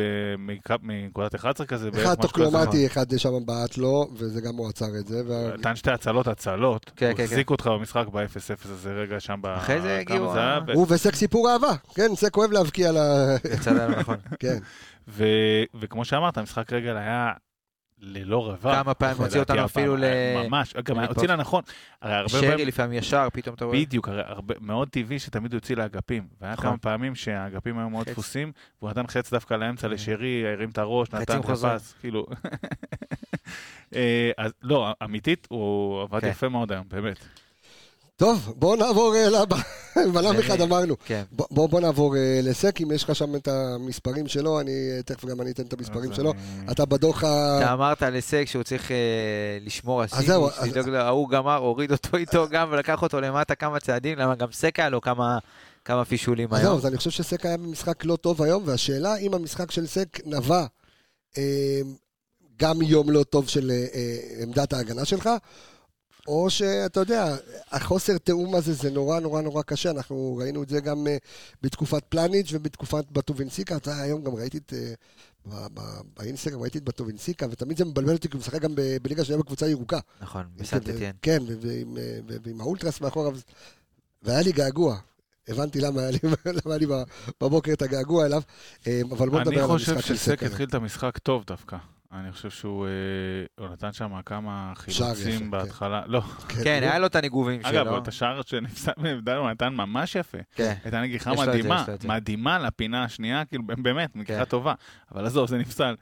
מנקודת 11 כזה, בערך אחד משהו כזה. טוקלומטי, אחד שם בעט לו, וזה גם הוא עצר את זה. וה- נתן שתי הצלות, הצלות, כן, הוא כן, החזיק אותך במשחק ב-0-0 הזה רגע שם, אחרי זה הגיעו היה, הוא וסק סיפור אהבה. כן, זה כואב להבקיע ל... יצא לנו נכון. כן. וכמו שאמרת, המשחק רגל היה ללא רווח. כמה פעמים הוציא אותנו אפילו ל- ממש, גם. הוציא לה נכון. שרי פעמים, לפעמים ישר, פתאום אתה רואה. בדיוק, מאוד טבעי שתמיד הוא יוציא לאגפים. והיה נכון. כמה פעמים שהאגפים היו מאוד. דפוסים, והוא נתן חץ דווקא לאמצע לשרי, הרים את הראש, נתן. הפס, כאילו. אה, אז לא, אמיתית, הוא עבד כן. יפה מאוד היום, באמת. טוב, בואו נעבור אה, לבא. בלם אני- אחד אמרנו. כן. בוא- בוא נעבור אה, לסק, אם יש לך שם את המספרים שלו, אני אה, תכף גם אני אתן את המספרים שלו. אני- אתה בדוח ה... אתה אמרת על הישג שהוא צריך לשמור על אז- לדאוג לו, ההוא גמר, הוריד אותו איתו גם ולקח אותו למטה כמה צעדים, למה גם סק היה לו כמה כמה פישולים אז זהו, היום. אז אני חושב שסק היה במשחק לא טוב היום, והשאלה אם המשחק של סק נבע גם מיום לא טוב של עמדת ההגנה שלך, או שאתה יודע, החוסר תיאום הזה זה נורא נורא נורא קשה, אנחנו ראינו את זה גם אה, בתקופת פלניץ' ובתקופת בטובינסיקה, אתה היום גם ראיתי את... אה, ב- ב- באינסטגרם ראיתי את בטובינסיקה, ותמיד זה מבלבל אותי, כי הוא משחק גם ב- בליגה שנייה בקבוצה ירוקה. נכון, בסנטטיאן. כן, ועם, אה, ועם האולטרס מאחוריו, והיה לי געגוע. הבנתי למה היה לי, למה היה לי בבוקר את הגעגוע אליו, אבל בוא נדבר אני על חושב המשחק של שסק סק. היום. התחיל את המשחק טוב דווקא. אני חושב שהוא אה, הוא נתן שם כמה חילוצים כן. בהתחלה. לא, כן, היה לו את הניגובים שלו. אגב, את השער שנפסל מבדל הוא נתן ממש יפה. כן. הייתה נגיחה מדהימה. מדהימה לפינה השנייה, כאילו באמת, נגיחה כן. טובה. אבל עזוב, זה נפסל.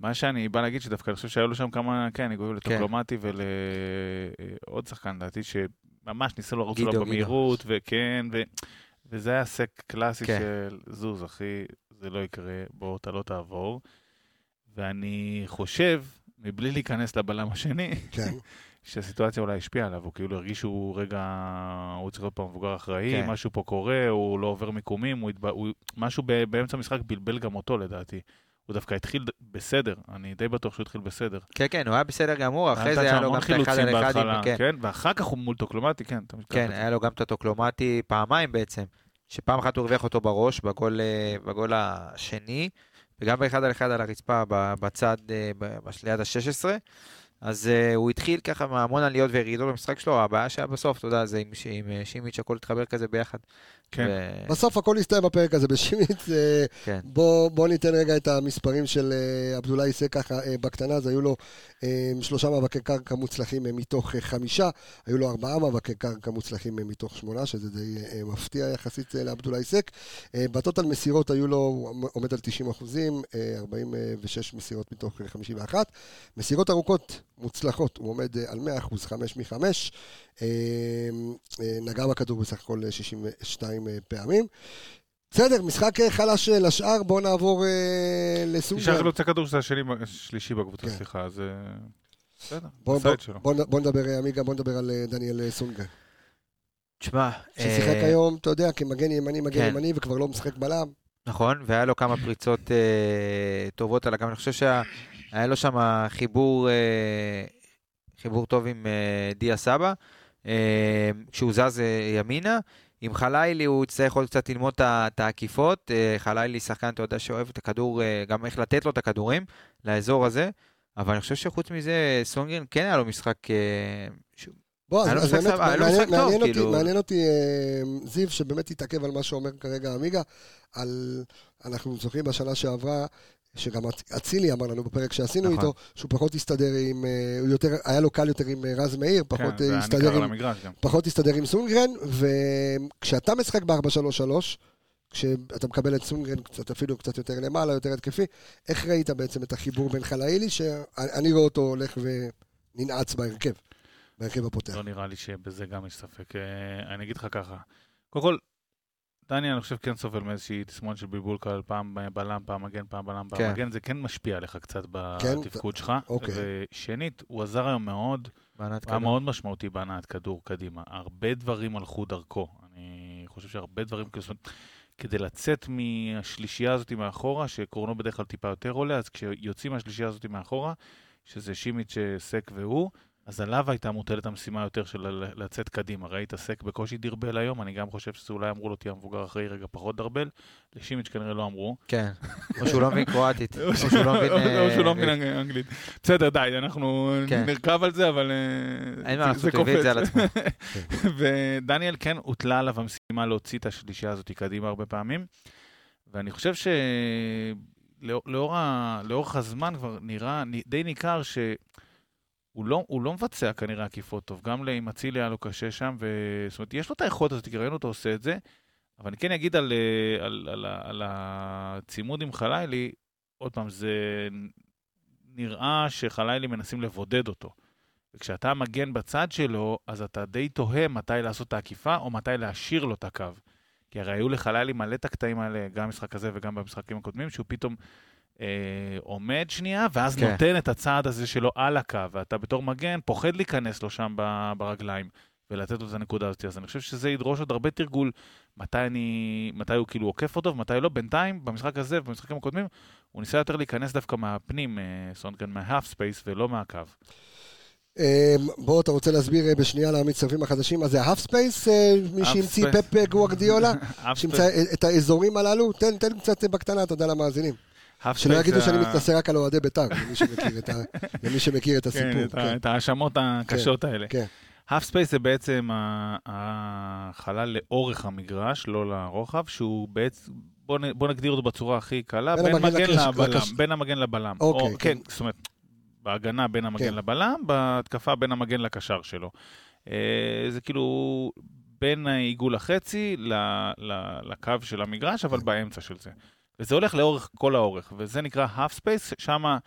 מה שאני בא להגיד שדווקא אני חושב שהיו לו שם כמה, כן, ניגובים לטוקלומטי ולעוד שחקן, לדעתי, שממש ניסו לרוץ לו גידו. במהירות, וכן, ו... וזה היה סק קלאסי כן. של זוז, אחי, זה לא יקרה, בוא, אתה לא תעבור. ואני חושב, מבלי להיכנס לבלם השני, כן, שהסיטואציה אולי השפיעה עליו, הוא כאילו הרגיש שהוא רגע, הוא צריך להיות פה מבוגר אחראי, כן. משהו פה קורה, הוא לא עובר מיקומים, הוא, התב... הוא... משהו ב... באמצע המשחק בלבל גם אותו לדעתי. הוא דווקא התחיל בסדר, אני די בטוח שהוא התחיל בסדר. כן, כן, הוא היה בסדר גמור, אחרי זה היה לו גם את האחד על אחד, כן. כן, ואחר כך הוא מול טוקלומטי, כן. כן, היה לו גם את הטוקלומטי פעמיים בעצם, שפעם אחת הוא הרוויח אותו בראש, בגול, אה, בגול השני, וגם באחד על אחד על הרצפה בצד, אה, ליד ה-16. אז uh, הוא התחיל ככה מהמון עליות וירידות במשחק שלו, הבעיה שהיה בסוף, אתה יודע, זה עם, ש- עם אה, שימיץ' הכל התחבר כזה ביחד. כן. ו- בסוף הכל הסתיים בפרק הזה בשימיץ. אה, כן. בוא, בוא ניתן רגע את המספרים של אה, עבדולאי סק ככה אה, בקטנה, אז היו לו שלושה מאבקי קרקע מוצלחים מתוך חמישה, היו לו ארבעה מאבקי קרקע מוצלחים מתוך שמונה, שזה די מפתיע יחסית לעבדולאי סק. אה, בטוטל מסירות היו לו, הוא עומד על 90 אחוזים, אה, 46 מסירות מתוך אה, 51. מסירות ארוכות מוצלחות, הוא עומד אה, על 100 אחוז, 5 מ-5. נגע בכדור בסך הכל אה, 62 אה, פעמים. בסדר, משחק אה, חלש אה, לשאר, בואו נעבור אה, לסונגרן. חילוצי כדור שזה השני, שלישי בקבוצה, כן. סליחה, אז אה, בסדר, בוא, עשה בוא, את שלו. בוא, נ- בוא נדבר, אה, עמיגה, בוא נדבר על אה, דניאל אה, סונגרן. תשמע, ששיחק אה, היום, אתה יודע, כמגן ימני, מגן כן. ימני, וכבר לא משחק בלם. נכון, והיה לו כמה פריצות אה, טובות על הקו. אני חושב שהיה לו שם חיבור, אה, חיבור טוב עם אה, דיה סבא, אה, כשהוא זז ימינה. עם חלילי הוא יצטרך עוד קצת ללמוד את העקיפות. חלילי שחקן, אתה יודע, שאוהב את הכדור, גם איך לתת לו את הכדורים לאזור הזה. אבל אני חושב שחוץ מזה, סונגרן כן היה לו משחק... בוא, אז, היה באמת, היה מעניין, משחק טוב, מעניין, אותי, כאילו. מעניין אותי, זיו, שבאמת התעכב על מה שאומר כרגע עמיגה, על, אנחנו זוכרים בשנה שעברה, שגם אצ- אצילי אמר לנו בפרק שעשינו נכון. איתו, שהוא פחות הסתדר עם, אה, הוא יותר, היה לו קל יותר עם אה, רז מאיר, פחות כן, זה היה הסתדר עם. פחות הסתדר עם סונגרן, וכשאתה משחק ב-4-3-3, כשאתה מקבל את סונגרן קצת אפילו קצת יותר למעלה, יותר התקפי, איך ראית בעצם את החיבור בין חלאילי, שאני רואה אותו הולך וננעץ בהרכב, בהרכב הפותח. לא נראה לי שבזה גם יש ספק. אני אגיד לך ככה, קודם כל, דניאל, אני חושב, כן סובל מאיזושהי תסמונת של בלבול קל, פעם בלם, פעם מגן, פעם בלם, פעם כן. מגן, זה כן משפיע עליך קצת כן, בתפקוד שלך. אוקיי. ושנית, הוא עזר היום מאוד, הוא היה. מאוד משמעותי בהנעת כדור קדימה. הרבה דברים הלכו דרכו. אני חושב שהרבה דברים, כדי לצאת מהשלישייה הזאת מאחורה, שקורנו בדרך כלל טיפה יותר עולה, אז כשיוצאים מהשלישייה הזאת מאחורה, שזה שימיץ', סק והוא, אז עליו הייתה מוטלת המשימה יותר של לצאת קדימה. ראית סק בקושי דרבל היום, אני גם חושב שזה אולי אמרו לו תהיה המבוגר אחרי רגע פחות דרבל. לשימיץ' כנראה לא אמרו. כן, או שהוא לא מבין קרואטית, או שהוא לא מבין... או שהוא לא מבין אה, אנג- אנגלית. בסדר, די, אנחנו כן. נרכב על זה, אבל אה, אין מה לעשות, הביא את זה. על עצמו. ודניאל כן הוטלה עליו המשימה להוציא את השלישייה הזאת קדימה הרבה פעמים. ואני חושב שלאורך הזמן כבר נראה, די ניכר שהוא לא, הוא לא מבצע כנראה עקיפות טוב. גם עם אצילי היה לו קשה שם, ו... זאת אומרת, יש לו את היכולת הזאת, כי ראינו אותו עושה את זה. אבל אני כן אגיד על, אה, על, על, על הצימוד עם חלילי, עוד פעם, זה נראה שחלילי מנסים לבודד אותו. וכשאתה מגן בצד שלו, אז אתה די תוהה מתי לעשות את העקיפה, או מתי להשאיר לו את הקו. כי הרי היו לחלילי מלא את הקטעים האלה, גם במשחק הזה וגם במשחקים הקודמים, שהוא פתאום אה, עומד שנייה, ואז כן. נותן את הצעד הזה שלו על הקו, ואתה בתור מגן פוחד להיכנס לו שם ברגליים, ולתת לו את הנקודה הזאת. אז אני חושב שזה ידרוש עוד הרבה תרגול, מתי, אני, מתי הוא כאילו עוקף אותו ומתי לא. בינתיים, במשחק הזה ובמשחקים הקודמים, הוא ניסה יותר להיכנס דווקא מהפנים, אה, סונגרן, מה-half space ולא מהקו. אה, בוא, אתה רוצה להסביר אה, בשנייה למצטרפים החדשים מה זה ה half space? מי Half שהמציא. פפ גוארדיולה? half שימצא את האזורים הללו? תן, תן קצת בקטנה, אתה יודע, למאזינים. שלא יגידו שאני ה- מתנשא רק על אוהדי בית"ר, למי שמכיר את כן, הסיפור. כן. את ההאשמות הקשות האלה. כן. ה half space זה בעצם החלל לאורך המגרש, לא לרוחב, שהוא בעצם, בוא נגדיר אותו בצורה הכי קלה, בין בין המגן לקש- לבלם. לקש- בין המגן לבלם. אוקיי, או- כן. כן, זאת אומרת, בהגנה בין המגן כן. לבלם, בהתקפה בין המגן לקשר שלו. אה, זה כאילו בין העיגול החצי ל- ל- לקו של המגרש, אבל באמצע של זה. וזה הולך לאורך כל האורך, וזה נקרא half space, שמה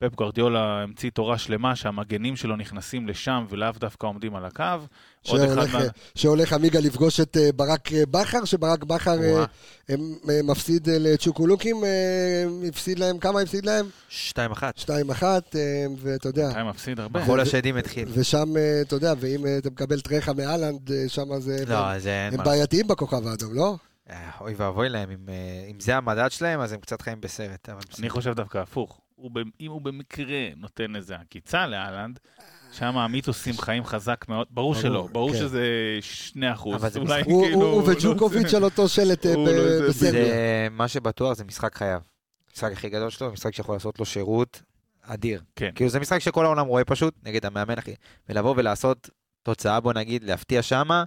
פפ גורדיולה המציא תורה שלמה שהמגנים שלו נכנסים לשם ולאו דווקא עומדים על הקו. שהולך, מה... שהולך עמיגה לפגוש את אה, ברק אה, בכר, שברק בכר אה. הם, מפסיד לצ'וקולוקים, הפסיד להם, כמה הפסיד להם? שתיים אחת. 2-1, אה, ואתה יודע, חיים מפסיד הרבה. חול השדים התחיל. ושם, אתה יודע, ואם אתה מקבל טרחה מאלנד, שם זה... לא, זה אין הם. בעייתיים בכוכב האדום, לא? אה, אוי ואבוי להם, אם, אה, אם זה המדד שלהם, אז הם קצת חיים בסרט. אבל בסדר. אני חושב דווקא הפוך. הוא, אם הוא במקרה נותן איזה עקיצה לאלנד, שם המיתוסים חיים חזק מאוד. ברור ברור, שלא, ברור כן. שזה 2 אחוז. אבל זה אולי משחק- הוא- כאילו... הוא הוא לא וג'וקוביץ' על אותו שלט אה, לא. זה, מה שבטוח זה משחק חייו. המשחק הכי גדול שלו, משחק שיכול לעשות לו שירות אדיר. כן. כאילו זה משחק שכל העולם רואה פשוט, נגד המאמן הכי, ולבוא ולעשות תוצאה, בוא נגיד, להפתיע שמה,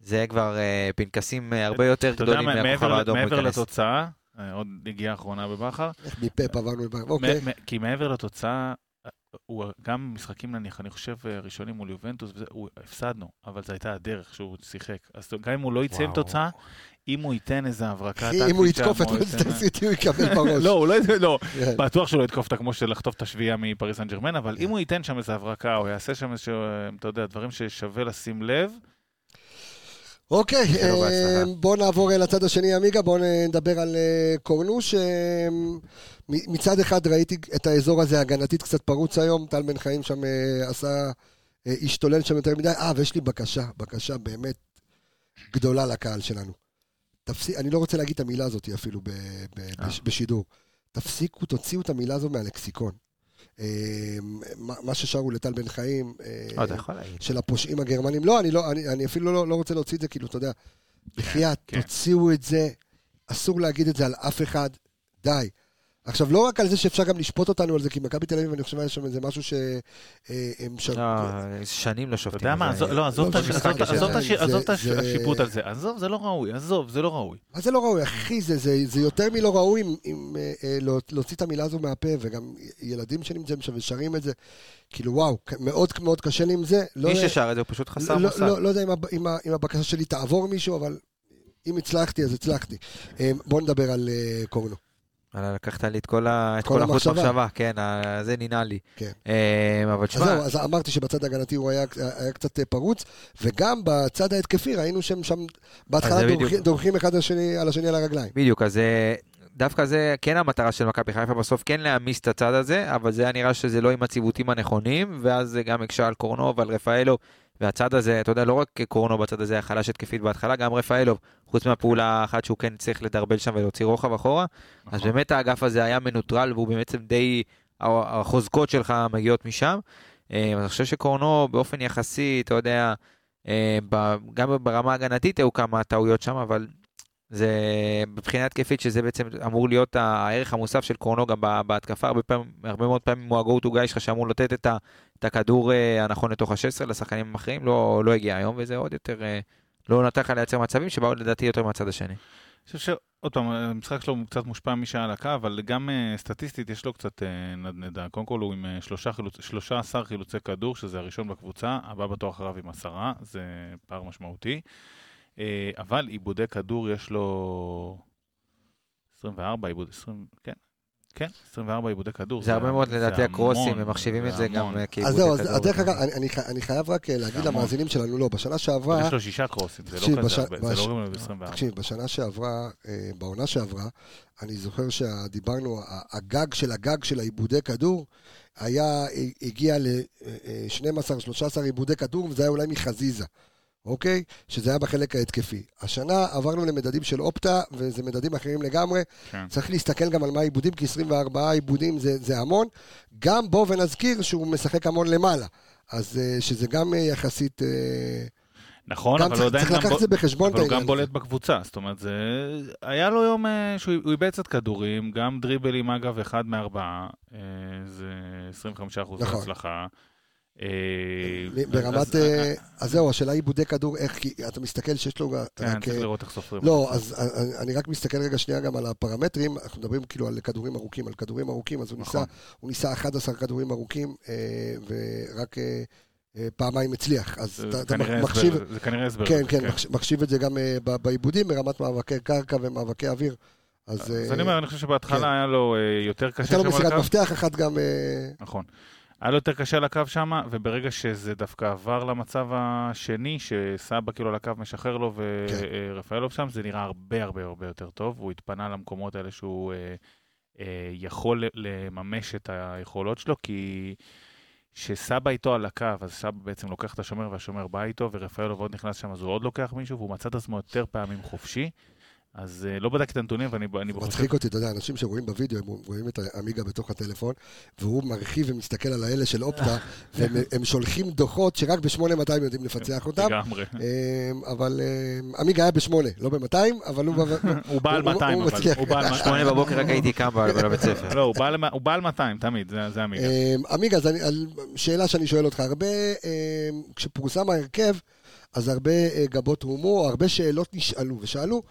זה כבר אה, פנקסים אה, הרבה יותר גדולים מהכוכב האדום הוא מעבר. לתוצאה, אה, עוד נגיעה אחרונה בבכר, איך מפאפ עברנו לבר... אוקיי. כי מעבר לתוצאה, אה, הוא גם משחקים נניח, אני חושב, ראשונים מול יובנטוס, וזה, הוא, הפסדנו, אבל זו הייתה הדרך שהוא שיחק. אז גם אם הוא לא יצא עם. תוצאה, אם הוא ייתן איזה הברקה אם הוא יתקוף את מנסטר סיטי, הוא יקבל בראש. לא, הוא לא, לא, כן. בטוח שלא יתקוף אותה כמו של לחטוף את השביעייה מפריס סן ג'רמן, אבל אם הוא ייתן שם איזה הברקה, או יעשה שם איזה, אתה יודע, דברים ששווה לשים לב, אוקיי. אה, בואו נעבור אה, לצד השני, עמיגה, בואו נדבר על אה, קורנוש. מצד אחד ראיתי את האזור הזה הגנתית קצת פרוץ היום, טל בן חיים שם עשה, השתולל שם יותר מדי. אה, ויש לי בקשה, בקשה באמת. גדולה לקהל שלנו. תפסיק, אני לא רוצה להגיד את המילה הזאת אפילו ב, ב, אה. בש, בשידור. תפסיקו, תוציאו את המילה הזו מהלקסיקון. אה, מה ששרו לטל בן חיים, אה, לא, להגיד. של הפושעים הגרמנים, לא, אני, לא, אני, אני אפילו לא, לא רוצה להוציא את זה, כאילו, אתה יודע, בחייאת, כן. תוציאו את זה, אסור להגיד את זה על אף אחד, די. עכשיו, לא רק על זה שאפשר גם לשפוט אותנו על זה, כי מכבי תל אביב, אני חושב, היה שם איזה משהו שהם שם... לא, שנים לא אתה שופטים. יודע מה, לא, עזוב את לא, עזוב את- השיפוט על זה, עזוב, זה לא ראוי, עזוב, זה לא ראוי. מה זה לא ראוי, אחי? זה, זה, זה יותר מלא ראוי אה, אה, להוציא את המילה הזו מהפה, וגם ילדים שנמצאים שם ושרים את זה. כאילו, וואו, מאוד מאוד קשה לי עם זה. מי ששר את זה הוא פשוט חסר לא, מושג. לא, לא יודע אם, הבקשה שלי תעבור מישהו, אבל אם הצלחתי, אז הצלחתי. אה, בואו נדבר על קורנו. לקחת לי את כל ה- את כל כל המחשבה. מחשבה, כן, זה ננעל לי. כן. אה, אבל אז תשמע, זהו, אז אמרתי שבצד ההגנתי הוא היה, היה קצת אה, פרוץ, וגם בצד ההתקפי ראינו שהם שם בהתחלה אז. דורכים אחד השני, על השני על הרגליים. בדיוק, אז אה, דווקא זה כן המטרה של מכבי חיפה בסוף, כן להעמיס את הצד הזה, אבל זה היה נראה שזה לא עם הציוותים הנכונים, ואז זה גם הקשה על קורנו ועל רפאלוב, והצד הזה, אתה יודע, לא רק קורנו בצד הזה היה חלש התקפית בהתחלה, גם רפאלוב, חוץ מהפעולה האחת שהוא כן צריך לדרבל שם ולהוציא רוחב אחורה, אז נכון. באמת האגף הזה היה מנוטרל, והוא בעצם די, החוזקות שלך מגיעות משם. אה, אז אני חושב שקורנו באופן יחסי, אתה יודע, אה, גם ברמה ההגנתית היו כמה טעויות שם, אבל זה מבחינה התקפית שזה בעצם אמור להיות הערך המוסף של קורנו גם בה- בהתקפה, הרבה, פעמים, הרבה מאוד פעמים הוא to guy שלך שאמור לתת את, ה, את הכדור אה, הנכון לתוך ה-16 לשחקנים האחרים, לא, לא הגיע היום, וזה עוד יותר, אה, לא נתן לך לייצר מצבים שבאו לדעתי יותר מהצד השני. אני חושב שעוד פעם, המשחק שלו קצת מושפע מי שהיה על הקו, אבל גם אה, סטטיסטית יש לו קצת אה, נדנדה. קודם כל הוא עם אה, שלושה חילוצ... 13 חילוצי כדור, שזה הראשון בקבוצה, הבא בתור אחריו עם עשרה, זה פער משמעותי. אבל עיבודי כדור יש לו 24 עיבוד, 20, כן, כן, 24 עיבודי כדור. זה הרבה מאוד לדעתי הקרוסים, הם מחשיבים את זה גם המון. אה, אז כעיבודי זהו, אז כדור. דרך אגב, אני, אני, חי- אני חייב רק אה, להגיד המון. למאזינים שלנו, לא, בשנה שעברה... יש לו שישה קרוסים, זה לא כזה בש- הרבה, זה לא אומרים לו ב-24. תקשיב, בשנה שעברה, אה, בעונה שעברה, אני זוכר שדיברנו, הגג של הגג של העיבודי כדור, היה, הגיע ל-12-13 עיבודי כדור, וזה היה אולי מחזיזה, אוקיי? שזה היה בחלק ההתקפי. השנה עברנו למדדים של אופטה, וזה מדדים אחרים לגמרי. כן. צריך להסתכל גם על מה העיבודים, כי 24 עיבודים זה, זה המון. גם בוא ונזכיר שהוא משחק המון למעלה. אז אה, שזה גם אה, יחסית... אה, נכון, אבל הוא עדיין צריך גם לקחת את זה בחשבון, אבל הוא גם בולט. בקבוצה, זאת אומרת, זה... היה לו יום שהוא הוא איבד קצת כדורים, גם דריבלים אגב, אחד מארבעה, זה 25 אחוז נכון. הצלחה. אה, ברמת... אז- אה, אז זהו, השאלה היא עיבודי כדור, איך, כי אתה מסתכל שיש לו... כן, צריך אה, לראות איך סופרים. לא, אז אני רק מסתכל רגע שנייה גם על הפרמטרים, אנחנו מדברים כאילו על כדורים ארוכים, על כדורים ארוכים, אז הוא ניסה, נכון. הוא ניסה 11 כדורים ארוכים, ורק פעמיים הצליח, אז אתה- מחשיב... זה כנראה הסבר. כן, כן, מחש- מחשיב את זה גם בעיבודים, ברמת מאבקי קרקע ומאבקי אוויר. אז אני אומר, אני חושב שבהתחלה כן. היה לו יותר קשה הייתה לו על מסירת. מפתח אחת גם... נכון. היה לו יותר קשה על הקו שם, וברגע שזה דווקא עבר למצב השני, שסבא כאילו על הקו משחרר לו כן. ורפאלוב שם, זה נראה הרבה הרבה הרבה יותר טוב. הוא התפנה למקומות האלה שהוא אה, אה, יכול לממש את היכולות שלו, כי כשסבא איתו על הקו, אז סבא בעצם לוקח את השומר והשומר בא איתו, ורפאלוב עוד נכנס שם, אז הוא עוד לוקח מישהו, והוא מצא את עצמו יותר פעמים חופשי. אז אה, לא בדקתי את הנתונים, ואני אני חושב... מצחיק אותי, אתה יודע, אנשים שרואים בווידאו, הם רואים את העמיגה בתוך הטלפון, והוא מרחיב ומסתכל על האלה של אופטה, והם הם שולחים דוחות שרק ב-8200 יודעים לפצח אותם. לגמרי. אמ, אבל עמיגה היה ב-8, לא ב-200, אבל הוא... הוא בא על הוא- 200, הוא אבל. הוא בא על 200. שמונה בבוקר רק הייתי קם בבית ספר. לא, הוא בא על- הוא בא על 200, תמיד, זה-. אמ, עמיגה, אז שאלה שאני שואל אותך, הרבה, כשפורסם ההרכב, אז הרבה אה, גבות הומו, הרבה שאלות נשאלו, ושאלו,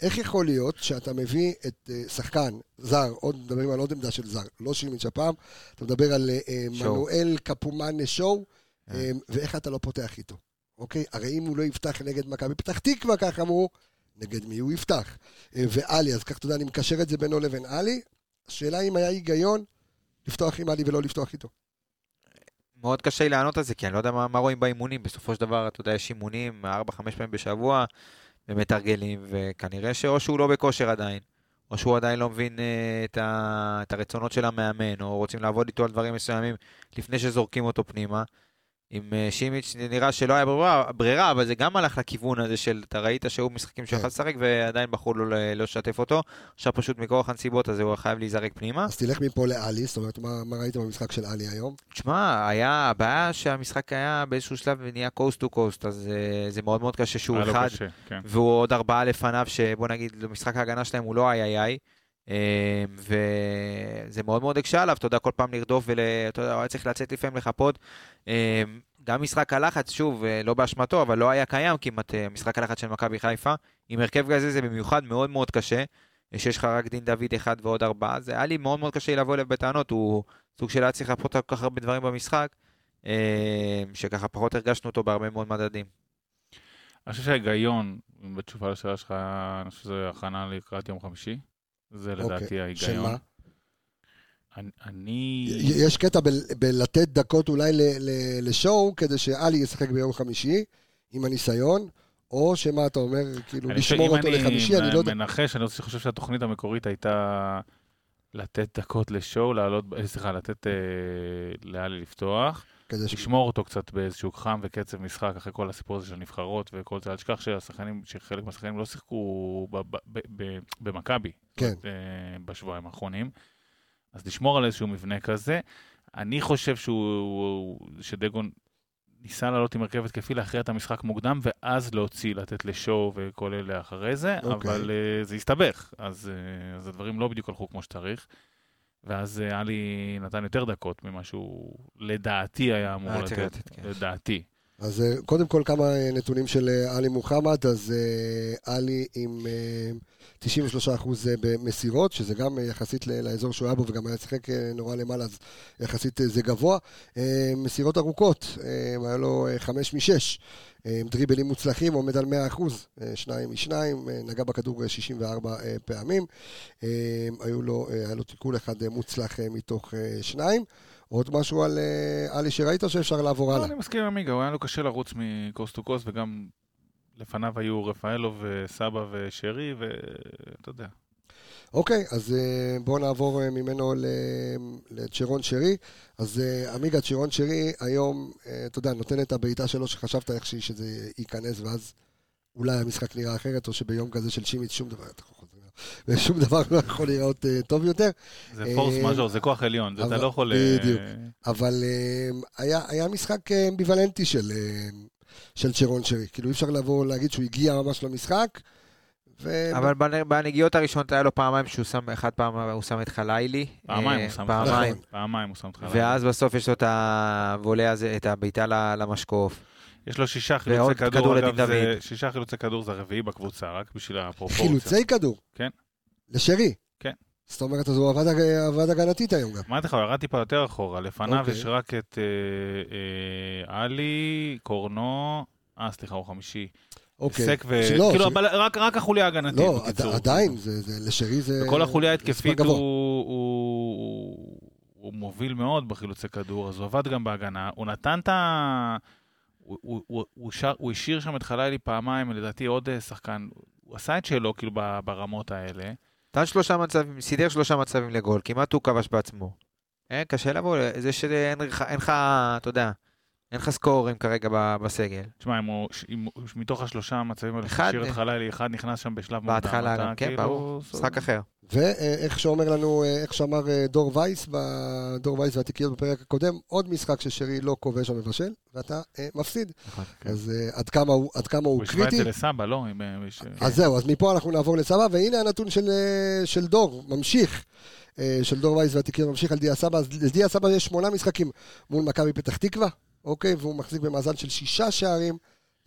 איך יכול להיות שאתה מביא את אה, שחקן זר, עוד מדברים על עוד עמדה של זר, לא שימיץ' הפעם, אתה מדבר על אה, אה. מנואל קפומאנה שואו, ואיך אתה לא פותח איתו, אוקיי? הרי אם הוא לא יפתח נגד מכבי פתח תקווה, כך אמרו, נגד מי הוא יפתח? ועלי, אז כך אתה יודע, אני מקשר את זה בינו לבין עלי, השאלה אם היה היגיון לפתוח עם עלי ולא לפתוח איתו. מאוד קשה לי לענות על זה, כי אני לא יודע מה, מה רואים באימונים. בסופו של דבר, אתה יודע, יש אימונים 4-5 פעמים בשבוע, ומתרגלים, וכנראה שאו שהוא לא בכושר עדיין, או שהוא עדיין לא מבין אה, את, ה, את הרצונות של המאמן, או רוצים לעבוד איתו על דברים מסוימים לפני שזורקים אותו פנימה. עם אה, שימיץ' נראה שלא היה ברירה, ברירה, אבל זה גם הלך לכיוון הזה של, אתה ראית שהיו משחקים שהוא כן. יכול לשחק ועדיין בחרו לא, לא לשתף אותו. עכשיו פשוט מכורח הנסיבות הזה הוא חייב להיזרק פנימה. אז תלך מפה לאלי, זאת אומרת, מה, מה ראית במשחק של אלי היום? תשמע, היה, הבעיה שהמשחק היה באיזשהו שלב ונהיה קוסט טו קוסט, אז אה, זה מאוד מאוד קשה שהוא אחד, קשה, כן. והוא עוד ארבעה לפניו, שבוא נגיד, משחק ההגנה שלהם הוא לא איי איי איי. אה, וזה מאוד מאוד הקשה עליו, אתה יודע, כל פעם לרדוף ואתה יודע, הוא היה צריך לצאת לפעמים לחפות. אה, גם משחק הלחץ, שוב, אה, לא באשמתו, אבל לא היה קיים כמעט אה, משחק הלחץ של מכבי חיפה. עם הרכב כזה זה במיוחד מאוד מאוד קשה, אה, שיש לך רק דין דוד אחד ועוד ארבעה, זה היה לי מאוד מאוד קשה לבוא אליו בטענות, הוא סוג של היה צריך לפחות כל כך הרבה דברים במשחק, אה, שככה פחות הרגשנו אותו בהרבה מאוד מדדים. אני חושב שההיגיון, בתשובה לשאלה שלך, אני חושב שזה הכנה לקראת יום חמישי. זה לדעתי אוקיי, ההיגיון. שמה? אני- אני... יש קטע ב- בלתת דקות אולי ל- ל- לשואו, כדי שאלי ישחק ביום חמישי, עם הניסיון, או שמה אתה אומר, כאילו, אני לשמור אותו לחמישי, אני לא יודע. מנחש, אני חושב שהתוכנית המקורית הייתה לתת דקות לשואו, לעלות, אה, סליחה, לתת אה, לאלי לפתוח, כדי ש- לשמור אותו קצת באיזשהו חם וקצב משחק אחרי כל הסיפור הזה של הנבחרות וכל זה. אל תשכח שהשחקנים, שחלק מהשחקנים לא שיחקו במכבי, זאת כן. אומרת, אה, בשבועיים האחרונים. אז לשמור על איזשהו מבנה כזה. אני חושב שהוא, שדגון ניסה לעלות עם הרכבת כפי להכריע את המשחק מוקדם, ואז להוציא, לתת לשואו וכל אלה אחרי זה, אוקיי. אבל uh, זה הסתבך, אז, uh, אז הדברים לא בדיוק הלכו כמו שצריך. ואז uh, עלי נתן יותר דקות ממה שהוא לדעתי היה אמור לתת, לתת, כן. לדעתי. אז אה, קודם כל כמה אה, נתונים של אה, עלי מוחמד, אז עלי עם אה, 93% אה, במסירות, שזה גם יחסית לאזור שהוא היה בו וגם היה שיחק נורא למעלה, אז יחסית זה גבוה. מסירות ארוכות, היה לו 5 מ-6. דריבלים מוצלחים, עומד על 100%, אה, שניים משניים, אה, נגע בכדור אה, 64 אה, פעמים. היו לו, היה לו תיקול אחד מוצלח מתוך אה, שניים. עוד משהו על אה, עלי שראית או שאפשר לעבור לא, הלאה? אני מסכים עם עמיגה, הוא היה לו קשה לרוץ מקוסט טו קוסט, וגם לפניו היו רפאלו וסבא ושרי, ואתה יודע. אוקיי, אז אה, בואו נעבור אה, ממנו לצ'רון שרי. אז אה, עמיגה צ'רון שרי היום, אה, אתה יודע, נותן את הבעיטה שלו שחשבת איך שזה ייכנס, ואז אולי המשחק נראה אחרת, או שביום כזה של שימיץ שום דבר, אתה ושום דבר לא יכול להיראות אה, טוב יותר. זה אה, פורס מז'ור, זה כוח עליון, זה אתה לא יכול... אה, בדיוק. אבל אה, היה, היה משחק אה, אמביוולנטי של, אה, של צ'רון שרי. כאילו אי אפשר לבוא להגיד שהוא הגיע ממש למשחק. ו... אבל בנ- בנגיעות הראשונות היה לו פעמיים שהוא שם, אחד פעם הוא שם את חלילי. פעמיים אה, הוא שם. פעמיים. נכון. פעמיים הוא שם אותך. ואז בסוף יש לו את הוולה הזה, את הבעיטה למשקוף. יש לו שישה חילוצי כדור כדור, אגב, זה-. שישה חילוצי כדור זה הרביעי בקבוצה, רק בשביל הפרופורציה. חילוצי כדור. כן. לשרי. כן. זאת אומרת, אז הוא עבד, עבד הגנתית היום גם. אמרתי לך, הוא ירד טיפה יותר אחורה, לפניו אוקיי. יש רק את אה, אה, עלי, קורנו, אה, סליחה, הוא חמישי. אוקיי. סק ו... שלא, כאילו, ש- אבל רק רק החוליה ההגנתית, לא, עד- בקיצור. עדיין, זה, זה, לשרי זה... וכל החוליה ההתקפית גבוה. הוא, הוא, הוא מוביל מאוד בחילוצי כדור, אז הוא עבד גם בהגנה. הוא נתן את ה... הוא, הוא, הוא, הוא, שר, הוא השאיר שם את חלילי פעמיים, לדעתי עוד אה, שחקן. הוא עשה את שלו, כאילו, ברמות האלה. נתן שלושה מצבים, סידר שלושה מצבים לגול, כמעט הוא כבש בעצמו. אה, קשה לבוא, זה שאין לך, אין לך, אתה יודע, אין לך סקורים כרגע בסגל. תשמע, אם הוא, אם, מתוך השלושה המצבים האלה, השאיר את אה, חלילי, אחד נכנס שם בשלב מוקדם. בהתחלה גם, כן, כאילו- ברור, משחק אחר. ואיך שאומר לנו, אה, איך שאמר אה, דור וייס, דור וייס והתיקיות בפרק הקודם, עוד משחק ששרי לא כובש או מבשל, ואתה אה, מפסיד. נכון. אז אה, עד כמה הוא, עד כמה הוא הוא השווה את קריטי. זה לסבא, לא? אז זהו, אז מפה אנחנו נעבור לסבא, והנה הנתון של, של דור, ממשיך, של דור וייס והתיקיות, ממשיך על דיה סבא, אז לדיה סבא יש שמונה משחקים מול מכבי פתח תקווה, אוקיי, והוא מחזיק במאזן של שישה שערים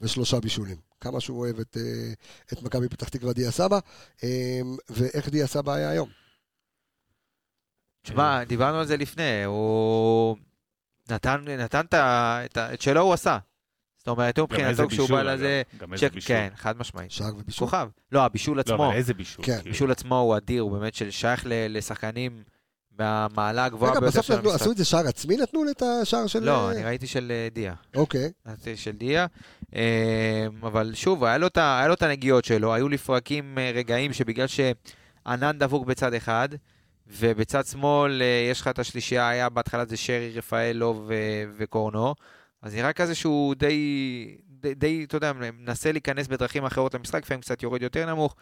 ושלושה בישולים. כמה שהוא אוהב את, אה, את מכבי פתח תקווה דיה סבא, אה, ואיך דיה סבא היה היום. תשמע, דיברנו על זה לפני, הוא נתן, נתן את את את שלו הוא עשה. זאת אומרת, הוא מבחינתו כשהוא בא לזה. גם איזה בישול. כן, חד משמעית. שער ובישול. כוכב. לא, הבישול לא, עצמו, אבל איזה בישול. כן, כאילו. הבישול עצמו הוא אדיר, הוא באמת שייך לשחקנים מהמעלה הגבוהה רגע, ביותר בסוף של המשחק. עשו את זה שער עצמי נתנו את השער של... לא, אה, אני ראיתי של אה, דיה. אוקיי, ראיתי של דיה. אה, אבל שוב, היה לו את ה- היה לו את הנגיעות שלו, היו לפרקים רגעים שבגלל שענן דבוק בצד אחד, ובצד שמאל יש לך את השלישייה, היה בהתחלה זה שרי, רפאלו ו- וקורנו. אז נראה כזה שהוא די, די, די, אתה יודע, מנסה להיכנס בדרכים אחרות למשחק, לפעמים קצת יורד יותר נמוך,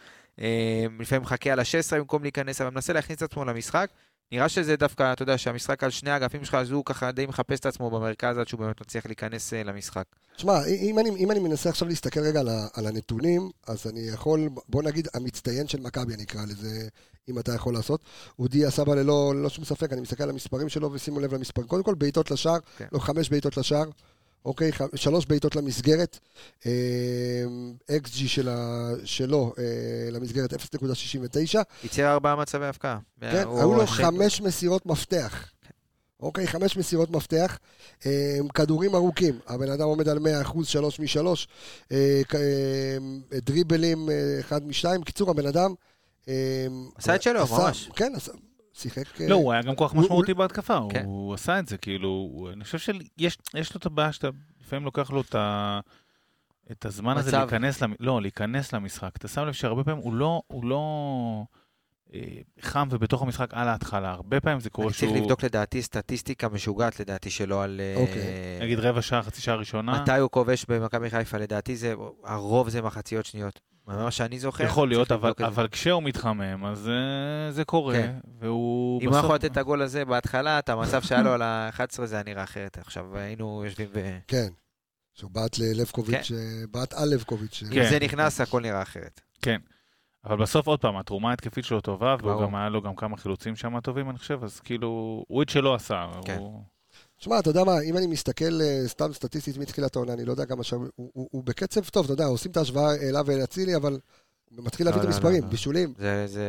לפעמים מחכה על ה-16 במקום להיכנס, אבל מנסה להכניס את עצמו למשחק. נראה שזה דווקא, אתה יודע, שהמשחק על שני האגפים שלך, אז הוא ככה די מחפש את עצמו במרכז עד שהוא באמת מצליח להיכנס אה, למשחק. תשמע, אם אני, אם אני מנסה עכשיו להסתכל רגע על, על הנתונים, אז אני יכול, בוא נגיד, המצטיין של מכבי, אני אקרא לזה, אם אתה יכול לעשות. אודי עשה בה ללא, ללא שום ספק, אני מסתכל על המספרים שלו ושימו לב למספרים. קודם כל, בעיטות לשער, כן. לא, חמש בעיטות לשער, אוקיי, שלוש בעיטות למסגרת. אקס ג'י שלו אה, למסגרת 0.69. ייצר ארבעה מצבי הפקעה. כן, היו לו. חמש מסירות מפתח. אוקיי, חמש מסירות מפתח, אה, כדורים ארוכים, הבן אדם עומד על 100%, שלוש משלוש, אה, אה, דריבלים אה, אחד משתיים, קיצור, הבן אדם... אה, עשה את שלו, ממש. כן, שיחק... אה, לא, הוא היה גם כוח משמעותי בהתקפה, כן. הוא עשה את זה, כאילו, אני חושב שיש יש לו את הבעיה שאתה לפעמים לוקח לו את ה... את הזמן הזה. להיכנס, למ... לא, להיכנס למשחק. אתה שם לב שהרבה פעמים הוא לא, הוא לא אה, חם ובתוך המשחק על ההתחלה. הרבה פעמים זה קורה אני צריך שהוא, לבדוק לדעתי סטטיסטיקה משוגעת לדעתי שלו על... אה, אוקיי. נגיד רבע שעה, חצי שעה ראשונה. מתי הוא כובש במכבי חיפה, לדעתי זה, הרוב זה מחציות שניות. ממה שאני זוכר. יכול להיות, אבל, זה. אבל כשהוא מתחמם, אז אה, זה קורה, כן. והוא אם הוא יכול לתת את הגול הזה בהתחלה, את המצב שהיה לו על ה-11 זה היה נראה אחרת. עכשיו היינו יושבים ו... כן, שהוא בעט ללבקוביץ', אה, בעט על לבקוביץ'. אה, כן. אם זה נכנס, הכל נראה אחרת. כן. אבל בסוף, עוד פעם, התרומה ההתקפית שלו טובה, והוא. גם היה לו גם כמה חילוצים שם טובים, אני חושב, אז כאילו, הוא את שלו עשה. כן. הוא... תשמע, אתה יודע מה, אם אני מסתכל אה, סתם סטטיסטית מתחילת העונה, אני לא יודע כמה שם, הוא- הוא הוא בקצב טוב, אתה יודע, עושים את ההשוואה אליו ולאצילי, אבל הוא מתחיל להביא לא, את לא, המספרים, לא, לא. בישולים. זה, זה,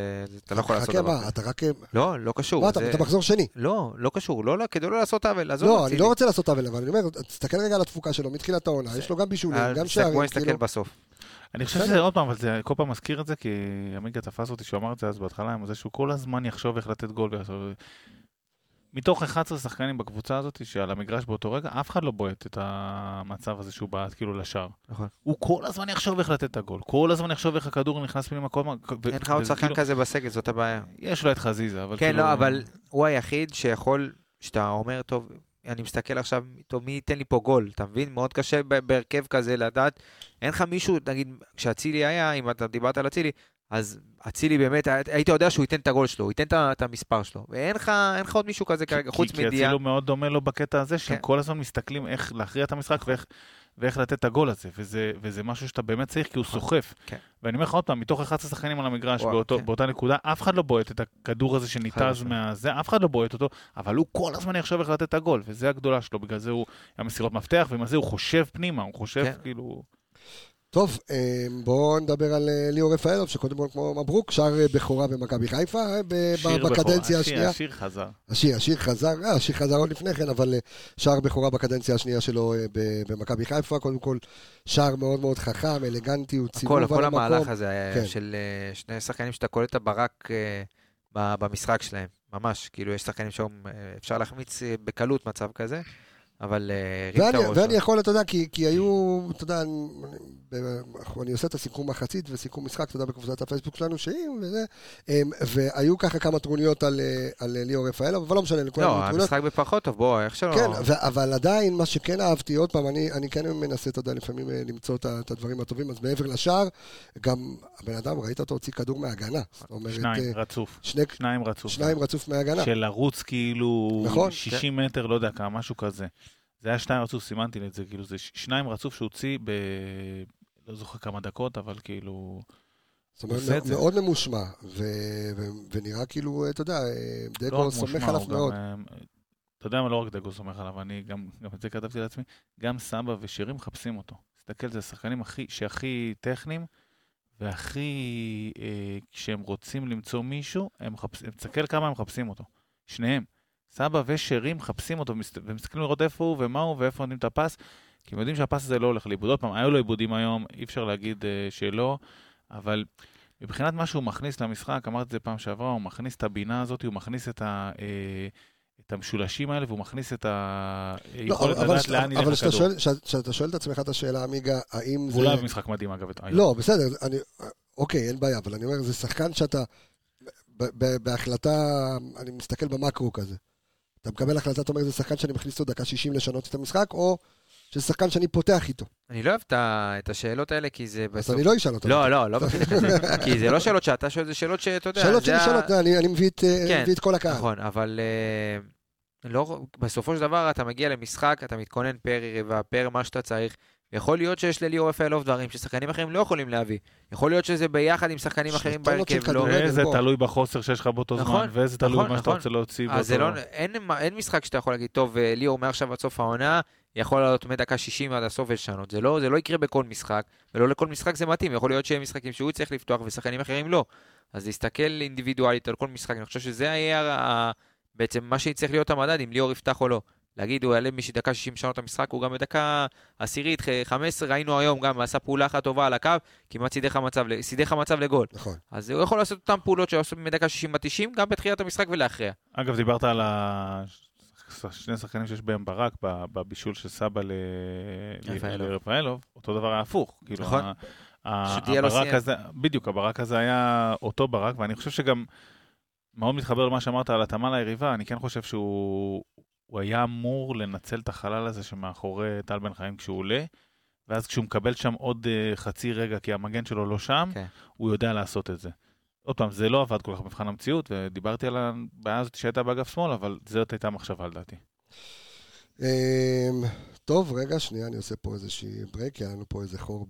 אתה לא יכול לעשות חכה, דבר מה, כזה. אתה רק... לא, לא קשור. מה, אתה זה- אתה מחזור שני. לא, לא קשור. לא, לא, כדי לא לעשות עוול, עזוב לא, אני אצילי. לא רוצה לעשות עוול, אבל אני אומר, תסתכל רגע על התפוקה שלו מתחילת העונה, יש לו גם בישולים, אה, גם בוא שערים, נסתכל כאילו. בסוף. אני חושב. שזה עוד פעם, אבל זה כל פעם מזכיר את זה, כי עמיגה תפס אותי שהוא אמר את זה אז בהתחלה, עם זה שהוא כל הזמן יחשוב איך לתת גול. מתוך 11 שחקנים בקבוצה הזאת שעל המגרש באותו רגע, אף אחד לא בועט את המצב הזה שהוא בעט כאילו לשער. נכון. הוא כל הזמן יחשוב איך לתת את הגול, כל הזמן יחשוב איך הכדור נכנס פנימה, כל הזמן... אין לך עוד שחקן כאילו- כזה בסגל, זאת הבעיה. יש לו את חזיזה, אבל כן, כאילו... לא, אבל הוא היחיד שיכול, שאתה אומר, טוב, אני מסתכל עכשיו, טוב, מי ייתן לי פה גול, אתה מבין? מאוד קשה בהרכב כזה לדעת. אין לך מישהו, נגיד, כשאצילי היה, אם אתה דיברת על אצילי, אז אצילי באמת, היית יודע שהוא ייתן את הגול שלו, הוא ייתן את המספר שלו. ואין לך לך עוד מישהו כזה כרגע, חוץ כי, כי מדיה. אצילו מאוד דומה לו בקטע הזה, שהם כן. כל הזמן מסתכלים איך להכריע את המשחק ואיך, ואיך לתת את הגול הזה, וזה, וזה משהו שאתה באמת צריך כי הוא סוחף. כן. ואני אומר לך עוד פעם, מתוך 11 שחקנים על המגרש וואו, באותו, כן. באותה נקודה, אף אחד לא בועט את הכדור הזה שניתז. מהזה, אף אחד לא בועט אותו, אבל הוא כל הזמן יחשוב איך לתת את הגול, וזה הגדולה שלו, בגלל זה הוא, המסירות מפתח, ועם זה הוא חושב פנימה, הוא חושב כן. כאילו... טוב, אה, בואו נדבר על אה, ליאור רפאלוב, שקודם כל כמו מברוק, שער אה, בכורה במכבי חיפה. בקדנציה השנייה. השיר חזר. השיר, השיר חזר, השיר חזר עוד לפני כן, אבל שער בכורה בקדנציה השנייה שלו במכבי חיפה, קודם כל שער מאוד מאוד חכם, אלגנטי, הוא הכל, ציבוב כל על המקום. המהלך הזה כן. של שני שחקנים שאתה קולט את הברק במשחק שלהם, ממש. כאילו, יש שחקנים שהיום אה, אפשר להחמיץ בקלות מצב כזה, אבל אה, הרים את ואני, הראש. ואני יכול, אתה יודע, כי, כי היו, אתה יודע, אני, ב- אני עושה את הסיכום מחצית וסיכום משחק, אתה יודע, בקבוצת הפייסבוק שלנו, שהיא, וזה, אמ, והיו ככה כמה טרוניות על, אה, על ליאור רפאלוב, אבל לא משנה, לכולם לא. המשחק בפחות טוב, בוא, איך שלא... כן, ו- אבל עדיין, מה שכן אהבתי, עוד פעם, אני, אני כן מנסה, אתה יודע, לפעמים אה, למצוא את את הדברים הטובים, אז מעבר לשער, גם הבן אדם, ראית אותו הוציא כדור מההגנה. זאת אומרת, שניים, אה, רצוף. שני, שניים רצוף. שניים רצוף מההגנה. של לרוץ כאילו נכון, 60 מטר, לא יודע כמה, משהו כזה. זה היה שניים רצוף, סימנתי לי את זה, כאילו זה שניים רצוף שהוציא ב... לא זוכר כמה דקות, אבל כאילו... זאת אומרת. מאוד ממושמע, ו- ו- ונראה כאילו, אתה יודע, לא דגו רק סומך עליו מאוד. אה, אתה יודע מה, לא רק דגו סומך עליו, אני גם, גם את זה כתבתי לעצמי, גם סבא ושירים מחפשים אותו. תסתכל, זה השחקנים הכי, שהכי טכניים, והכי, אה, כשהם רוצים למצוא מישהו, הם מחפשים, תסתכל כמה הם מחפשים אותו. שניהם. סבא ושירים מחפשים אותו, ומסת- ומסתכלים לראות איפה הוא ומה הוא ואיפה נותנים את הפס, כי הם יודעים שהפס הזה לא הולך לאיבוד. עוד פעם, היו לו עיבודים היום, אי אפשר להגיד אה, שלא, אבל מבחינת מה שהוא מכניס למשחק, אמרתי את זה פעם שעברה, הוא מכניס את הבינה הזאת, הוא מכניס את, ה, אה, את המשולשים האלה, והוא מכניס את לא, היכולת אבל לדעת לאן אבל ילך הכדור. כש- כשאתה שואל את עצמך את השאלה, עמיגה, האם זה... לא היה במשחק מדהים אגב. היום. לא, בסדר, אני, אוקיי, אין בעיה, אבל אני אומר, זה שחקן שאתה, בהחלטה, אני מסתכל במקרו כזה. אתה מקבל החלטה, אתה אומר, זה שחקן שאני מכניס אותו דקה 60 לשנות את המשחק, או של שחקן שאני פותח איתו. אני לא אוהב את השאלות האלה, כי זה אז אני לא אשאל אותו. לא, לא, לא כזה. כי זה לא שאלות שאתה שואל, זה שאלות שאתה יודע. שאלות שואל אותה, אני אני מביא את, אה, כן, מביא את כל הקהל. נכון, אבל אה, לא, בסופו של דבר אתה מגיע למשחק, אתה מתכונן פר רבע, פר מה שאתה צריך. יכול להיות שיש לליאור רפאלוב דברים ששחקנים אחרים לא יכולים להביא. יכול להיות שזה ביחד עם שחקנים אחרים בהרכב, לא... בוא. תלוי בחוסר שיש לך באותו נכון, זמן, ואיזה תלוי נכון, במה שאתה נכון. רוצה להוציא אז זה לא, באותו... אין, אין משחק שאתה יכול להגיד, טוב, אה, ליאור מעכשיו עד סוף העונה, יכול לעלות מדקה 60 עד הסוף ולשנות. זה לא, זה לא יקרה בכל משחק, ולא לכל משחק זה מתאים. יכול להיות שיהיה משחקים שהוא צריך לפתוח ושחקנים אחרים לא. אז להסתכל אינדיבידואלית על כל משחק, אני חושב שזה יהיה ה- בעצם מה שיצטרך להיות המדד, אם ליאור יפתח או לא. להגיד, הוא יעלה מדקה 60 לשנות את המשחק, הוא גם בדקה עשירית, ח- 15, ראינו היום גם, עשה פעולה אחת טובה על הקו, כמעט סידך מצב, ל- סידך מצב לגול. נכון. אז הוא יכול לעשות אותן פעולות שעשו מדקה 60 עד 90, גם בתחילת המשחק ולאחריה. אגב, דיברת על ה... שני שחקנים שיש בהם ברק ב- בבישול של סבא ל- רפאלוב. לרפאלוב, אותו דבר היה הפוך. כאילו, נכון. ה- הברק. הזה, בדיוק, הברק הזה היה אותו ברק, ואני חושב שגם מאוד מתחבר למה שאמרת על התאמה ליריבה, אני כן חושב שהוא הוא היה אמור לנצל את החלל הזה שמאחורי טל בן חיים כשהוא עולה, ואז כשהוא מקבל שם עוד אה, חצי רגע, כי המגן שלו לא שם, כן. הוא יודע לעשות את זה. עוד פעם, זה לא עבד כל כך במבחן המציאות, ודיברתי על הבעיה הזאת שהייתה באגף שמאל, אבל זאת הייתה המחשבה לדעתי. אמ, טוב, רגע, שנייה, אני עושה פה איזושהי ברייק, כי היה לנו פה איזה חור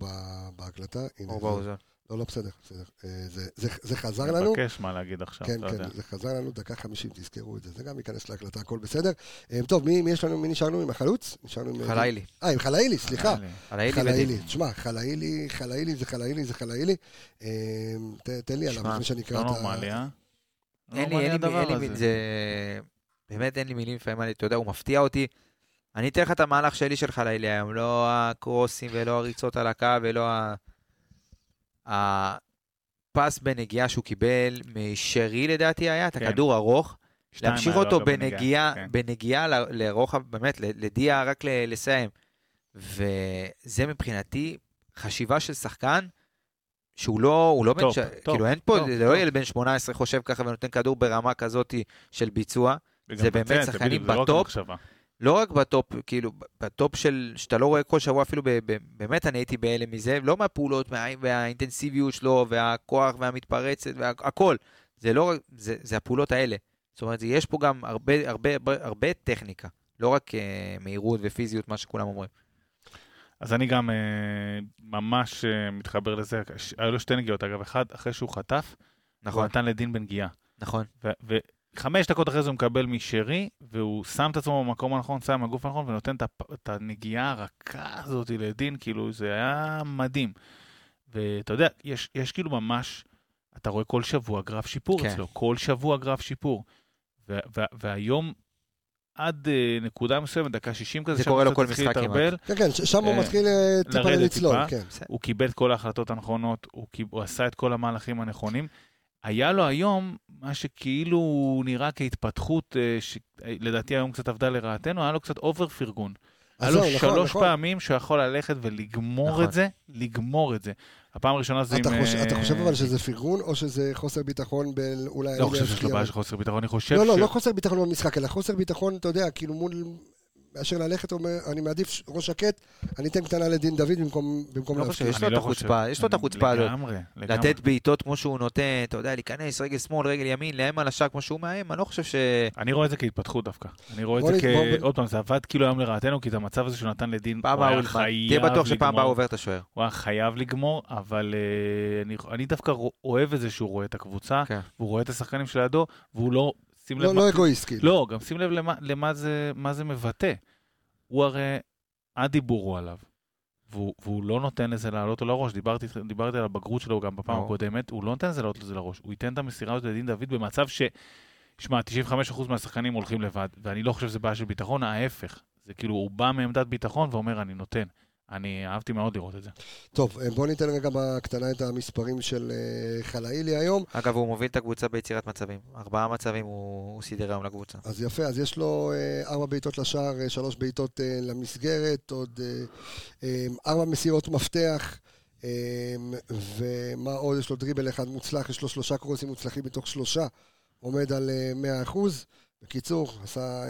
בהקלטה. הנה, זה- באוזון. לא, לא, בסדר, בסדר. אה, זה- זה- זה חזר לנו. מבקש מה להגיד עכשיו, כן, אתה יודע. כן, זה חזר לנו, דקה חמישים, תזכרו את זה. זה גם ייכנס להקלטה, הכל בסדר. אה, טוב, מי מי יש לנו, מי נשארנו עם החלוץ? נשארנו עם... חלילי. אה, עם חלאילי, סליחה. חלילי חלאילי. תשמע, חלאילי, חלאילי זה חלאילי זה חלאילי. אה, תן לי עליו לפני שאני אקרא לא את ה... נורמלי, אה? לא אין לי, אין לי, אין לי, זה... באמת אין לי מילים לפעמים, אני- אתה יודע, הוא מפתיע אותי. אני אתן לך את המהלך שלי של חלילי היום, לא הקרוסים ולא הריצות על הקו ולא ה... הפס בנגיעה שהוא קיבל משרי לדעתי היה, את כן. הכדור ארוך. להמשיך לו, אותו בנגיעה, כן. בנגיעה ל- לרוחב, באמת, לדיה רק לסיים. וזה מבחינתי חשיבה של שחקן שהוא לא, הוא לא בן, ש... טופ, כאילו אין פה, טופ, זה לא. ילד בן 18 חושב ככה ונותן כדור ברמה כזאת של ביצוע. זה באמת שחקנים לא בטופ. לא רק בטופ, כאילו, בטופ של, שאתה לא רואה כל שבוע, אפילו ב, ב, באמת אני הייתי בהלם מזה, לא מהפעולות, מה, והאינטנסיביות שלו, והכוח והמתפרצת, והכל. זה לא רק, זה, זה הפעולות האלה. זאת אומרת, יש פה גם הרבה, הרבה, הרבה, הרבה טכניקה, לא רק uh, מהירות ופיזיות, מה שכולם אומרים. אז אני גם אה, ממש אה, מתחבר לזה. היו לו שתי נגיעות, אגב, אחד אחרי שהוא חטף, הוא נכון, נתן לדין בנגיעה. נכון. ו- וחמש דקות אחרי זה הוא מקבל משרי, והוא שם את עצמו במקום הנכון, שם מהגוף הנכון, ונותן את, הפ- את הנגיעה הרכה הזאת לדין, כאילו, זה היה מדהים. ואתה יודע, יש, יש כאילו ממש, אתה רואה כל שבוע גרף שיפור כן. אצלו, כל שבוע גרף שיפור. ו- ו- והיום, עד אה, נקודה מסוימת, דקה 60 כזה, זה שם קורה לו קצת כל התחיל משחק כמעט. להתערבל. כן, כן, שם הוא אה, מתחיל אה, טיפה לצלול. כן. הוא קיבל את כל ההחלטות הנכונות, הוא, קיב... הוא עשה את כל המהלכים הנכונים. היה לו היום מה שכאילו נראה כהתפתחות, אה, שלדעתי היום קצת עבדה לרעתנו, היה לו קצת אובר פרגון. היה לו נכון, שלוש נכון. פעמים שהוא יכול ללכת ולגמור נכון. את זה, לגמור את זה. הפעם הראשונה זה אתה עם... חושב- אתה אה, חושב אבל שזה פרגון, או שזה חוסר ביטחון ב... אולי... לא חושב שיש לו בעיה של חוסר ביטחון, אני חושב לא, לא, ש... לא חוסר ביטחון במשחק, אלא חוסר ביטחון, אתה יודע, כאילו מול... מאשר ללכת, אומר, אני מעדיף ראש שקט, אני אתן קטנה לדין דוד במקום במקום לא. חושב, יש לו את לא חושב. החוצפה, יש לו את אני- החוצפה הזאת. לגמרי, לגמרי. לתת בעיטות כמו שהוא נותן, אתה יודע, להיכנס רגל שמאל, רגל ימין, לאיים על השער כמו שהוא מאיים, אני לא חושב ש... אני רואה את זה כהתפתחות דווקא. אני רואה את זה כ... עוד פעם, זה עבד כאילו היום לרעתנו, כי את המצב הזה שהוא נתן לדין, הוא היה. חייב תהיה בטוח שפעם הבאה הוא לגמור. עובר את השוער. הוא היה חייב לגמור, אבל אה, אני, דווקא אוהב את זה שהוא רואה את הקבוצה, כן. והוא רואה את השחקנים שלידו, והוא לא, שים לב, לא מה- לא אגואיסט, כאילו. לא, גם שים לב למה, למה זה, מה זה מבטא. הוא הרי, הדיבור הוא עליו, והוא, והוא לא נותן לזה לעלות לו לראש. דיברתי, דיברתי על הבגרות שלו גם בפעם ברור. הקודמת, הוא לא נותן לזה לעלות לזה לראש. הוא ייתן את המסירה הזאת לדין דוד במצב ש... שמע, 95% מהשחקנים הולכים לבד, ואני לא חושב שזה בעיה של ביטחון, ההפך. זה כאילו, הוא בא מעמדת ביטחון ואומר, אני נותן. אני אהבתי מאוד לראות את זה. טוב, אה, בוא ניתן רגע בקטנה את המספרים של אה, חלאילי היום. אגב, הוא מוביל את הקבוצה ביצירת מצבים. ארבעה מצבים הוא הוא סידר היום לקבוצה. אז יפה, אז יש לו אה, ארבע בעיטות לשער, שלוש בעיטות למסגרת, עוד ארבע מסירות מפתח, ומה עוד? יש לו דריבל אחד מוצלח, יש לו שלושה קרוסים מוצלחים מתוך שלושה, עומד על אה, 100 אחוז. בקיצור, עשה...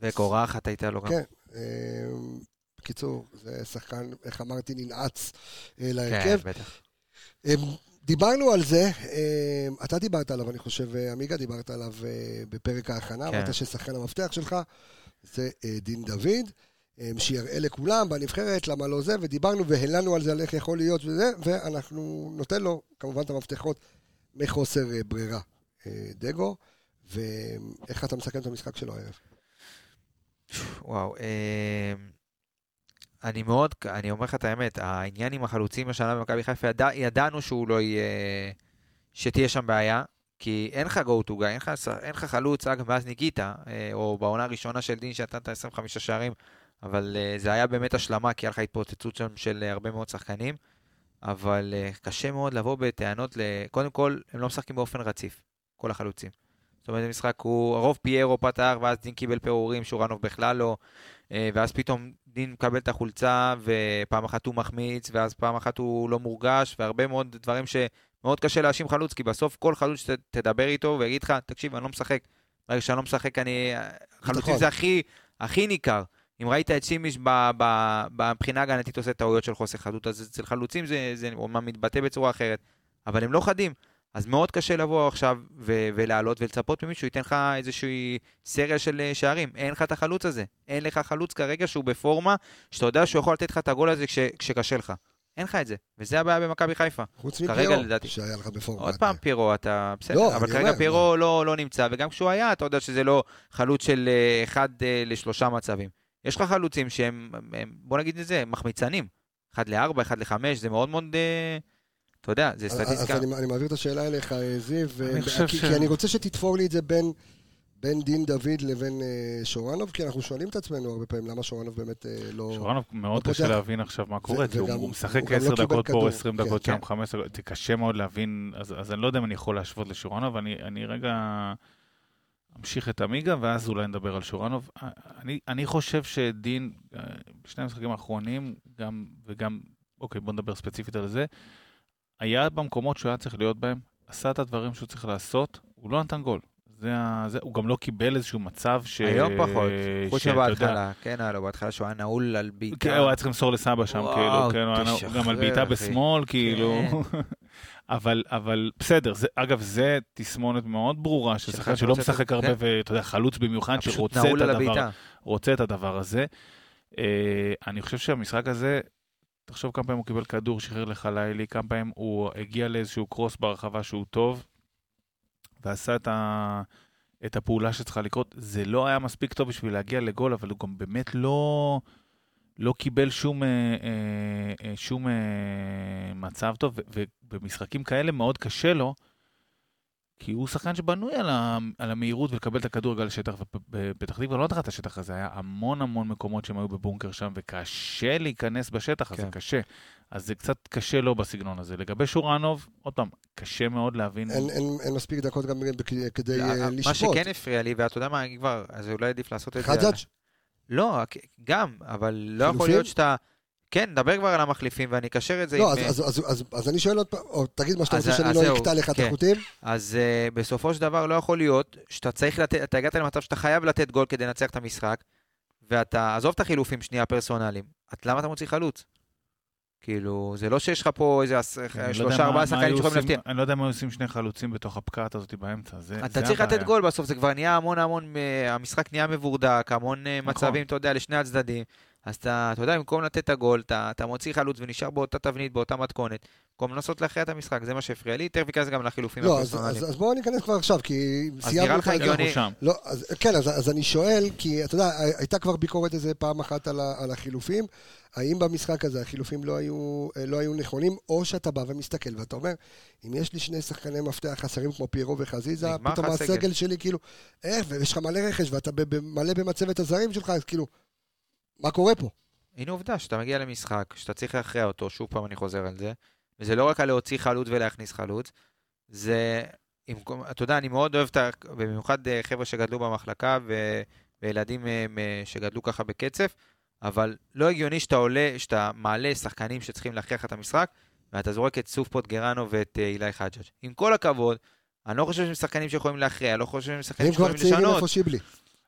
וקורה אחת הייתה לו גם. כן, בקיצור, זה שחקן, איך אמרתי, ננעץ אה, כן, להרכב. בטח. אמ, דיברנו על זה, אמ, אתה דיברת עליו, אני חושב, אה, עמיגה, דיברת עליו אה, בפרק ההכנה, כן. אמרת ששחקן המפתח שלך זה דין דוד, אמ, שיראה לכולם בנבחרת, למה לא זה, ודיברנו והלנו על זה, על איך יכול להיות וזה, ואנחנו נותן לו כמובן את המפתחות מחוסר ברירה. דגו, ואיך אתה מסכם את המשחק שלו הערב? וואו, אה, אני מאוד, אני אומר לך את האמת, העניין עם החלוצים השנה במכבי חיפה, ידע, ידענו שהוא לא יהיה, שתהיה שם בעיה, כי אין לך go to guy, אין לך, חלוץ, אגב, מאז ניקיטה, אה, או בעונה הראשונה של דין שנתן את 25 שערים, אבל אה, זה היה באמת השלמה, כי היה לך התפוצצות שם של אה, הרבה מאוד שחקנים, אבל קשה מאוד לבוא בטענות, ל... קודם כל, הם לא משחקים באופן רציף, כל החלוצים. זאת אומרת, המשחק הוא, הרוב פיירו פתח, ואז דין קיבל פירורים, שורנוב בכלל לא, ואז פתאום דין מקבל את החולצה, ופעם אחת הוא מחמיץ, ואז פעם אחת הוא לא מורגש, והרבה מאוד דברים שמאוד קשה להאשים חלוץ, כי בסוף כל חלוץ שתדבר איתו ויגיד לך, תקשיב, אני לא משחק. ברגע שאני לא משחק, אני... חלוצים נכון. זה הכי, הכי ניכר. אם ראית את שימיש מבחינה הגנתית עושה טעויות של חוסר חדות, אז אצל חלוצים זה, זה אומנם מתבטא בצורה אחרת, אבל הם לא חדים. אז מאוד קשה לבוא עכשיו ו- ולעלות ולצפות ממישהו ייתן לך איזושהי סריה של אה, שערים. אין לך את החלוץ הזה. אין לך חלוץ כרגע שהוא בפורמה, שאתה יודע שהוא יכול לתת לך את הגול הזה כש- כשקשה לך. אין לך את זה, וזה הבעיה במכבי חיפה. חוץ כרגע מפיירו, לדעתי. שהיה לך בפורמה. עוד פעם פיירו, אתה בסדר, לא, אבל כרגע אומר, פיירו לא, לא נמצא, וגם כשהוא היה, אתה יודע שזה לא חלוץ של אה, אחד אה, לשלושה מצבים. יש לך חלוצים שהם, הם, בוא נגיד את זה, מחמיצנים. אחד לארבע, אחד לחמש, זה מאוד מאוד, אתה יודע, זה אז סטטיסטיקה. אני, אני מעביר את השאלה אליך, אה, זיו, כי, ש- כי אני רוצה שתתפור לי את זה בין, בין דין דוד לבין אה, שורנוב, כי אנחנו שואלים את עצמנו הרבה פעמים למה שורנוב באמת אה, לא... שורנוב מאוד לא קשה פותח. להבין עכשיו מה קורה, כי הוא וגם- הוא משחק הוא גם לא 10 קיבל דקות כדור. פה, 20 כן, דקות כן. שם, 15 דקות, זה קשה מאוד להבין, אז אז אני לא יודע אם אני יכול להשוות לשורנוב, אני אני רגע אמשיך את עמיגה, ואז אולי נדבר על שורנוב. אני- אני חושב שדין, בשני המשחקים האחרונים, גם, וגם, אוקיי, בוא נדבר ספציפית על זה, היה במקומות שהוא היה צריך להיות בהם, עשה את הדברים שהוא צריך לעשות, הוא לא נתן גול. זה, זה, הוא גם לא קיבל איזשהו מצב ש... היום פחות, חוץ מבהתחלה, כן היה לו, בהתחלה שהוא היה נעול על בעיטה. כן, הוא היה צריך למסור לסבא שם, וואו, כאילו, כן, הוא היה תשחרר, גם על בעיטה. בשמאל, כאילו. אבל, אבל בסדר, זה, אגב, זה תסמונת מאוד ברורה של שחקן שלא משחק הרבה, כן. ואתה יודע, חלוץ במיוחד, שרוצה את נעול הדבר. רוצה את הדבר הזה. אה, אני חושב שהמשחק הזה, תחשוב כמה פעמים הוא קיבל כדור, שחרר לחלילי, כמה פעמים הוא הגיע לאיזשהו קרוס ברחבה שהוא טוב, ועשה את, ה... את הפעולה שצריכה לקרות. זה לא היה מספיק טוב בשביל להגיע לגול, אבל הוא גם באמת לא, לא קיבל שום, אה, אה, אה, שום מצב טוב, ובמשחקים כאלה מאוד קשה לו, כי הוא שחקן שבנוי על, ה, על המהירות ולקבל את הכדור רגע לשטח, ובפתח תקווה לא נתת את השטח הזה, היה המון המון מקומות שהם היו בבונקר שם, וקשה להיכנס בשטח הזה, כן. קשה. אז זה קצת קשה לו בסגנון הזה. לגבי שורנוב, עוד פעם, קשה מאוד להבין. אין, אין, אין מספיק דקות גם כדי לא, אה, מה לשפוט. שכן הפריע לי, ואתה יודע מה, אני כבר, אז אולי עדיף לעשות את זה. חג'אג'? לא, גם, אבל לא יכול? להיות שאתה... כן, נדבר כבר על המחליפים, ואני אקשר את זה לא, עם... אז, אז, אז, אז, אז אני שואל עוד פעם, או תגיד מה שאתה רוצה שאני לא אקטע לך את כן. החוטים. אז uh, בסופו של דבר לא יכול להיות שאתה צריך לתת, אתה הגעת למצב שאתה חייב לתת גול כדי לנצח את המשחק, ואתה, עזוב את החילופים שנייה פרסונליים, את, למה אתה מוציא חלוץ? כאילו, זה לא שיש לך פה איזה לא שלושה ארבעה שחקנים שיכולים להפתיע. אני לא יודע מה עושים שני חלוצים בתוך הפקעת הזאת באמצע. זה, אתה זה צריך הבעיה. לתת גול בסוף, זה כבר נהיה המון המון, אה, המשחק נהיה מבורדק, המון נכון. מצבים, אתה יודע, לשני הצדדים. אז אתה, אתה יודע, במקום לתת את הגול, אתה, אתה מוציא חלוץ ונשאר באותה תבנית, באותה מתכונת, במקום לנסות להכריע את המשחק, זה מה שהפריע לי, תכף ניכנס גם לחילופים לא, אז, הפרסונליים. אז, אז בואו ניכנס כבר עכשיו, כי אז סיימנו נראה את לך ה- הגיוני. אנחנו שם. לא, אז, כן, אז, אז אני שואל, כי אתה יודע, הייתה כבר ביקורת איזה פעם אחת על, ה, על החילופים. האם במשחק הזה החילופים לא היו, אה, לא היו נכונים, או שאתה בא ומסתכל ואתה אומר, אם יש לי שני שחקני מפתח חסרים כמו פיירו וחזיזה, פתאום לך הסגל. שלי כאילו, איך, ויש לך מלא רכש ואתה מלא במצבת הזרים שלך, אז כאילו, מה קורה פה? הנה עובדה, שאתה מגיע למשחק, שאתה צריך להכריע אותו, שוב פעם אני חוזר על זה, וזה לא רק על להוציא חלוץ ולהכניס חלוץ, זה, עם, אתה יודע, אני מאוד אוהב, את ה- במיוחד אה, חבר'ה שגדלו במחלקה, ו, וילדים אה, שגדלו ככה בקצף, אבל לא הגיוני שאתה עולה, שאתה מעלה שחקנים שצריכים להכריח את המשחק, ואתה זורק את סוף פוטגרנו ואת אה, אילי חג'אג'. עם כל הכבוד, אני לא חושב שהם שחקנים שיכולים להכריע, לא חושב שהם שחקנים הם כבר שיכולים צעירים לשנות. איפה שיבלי.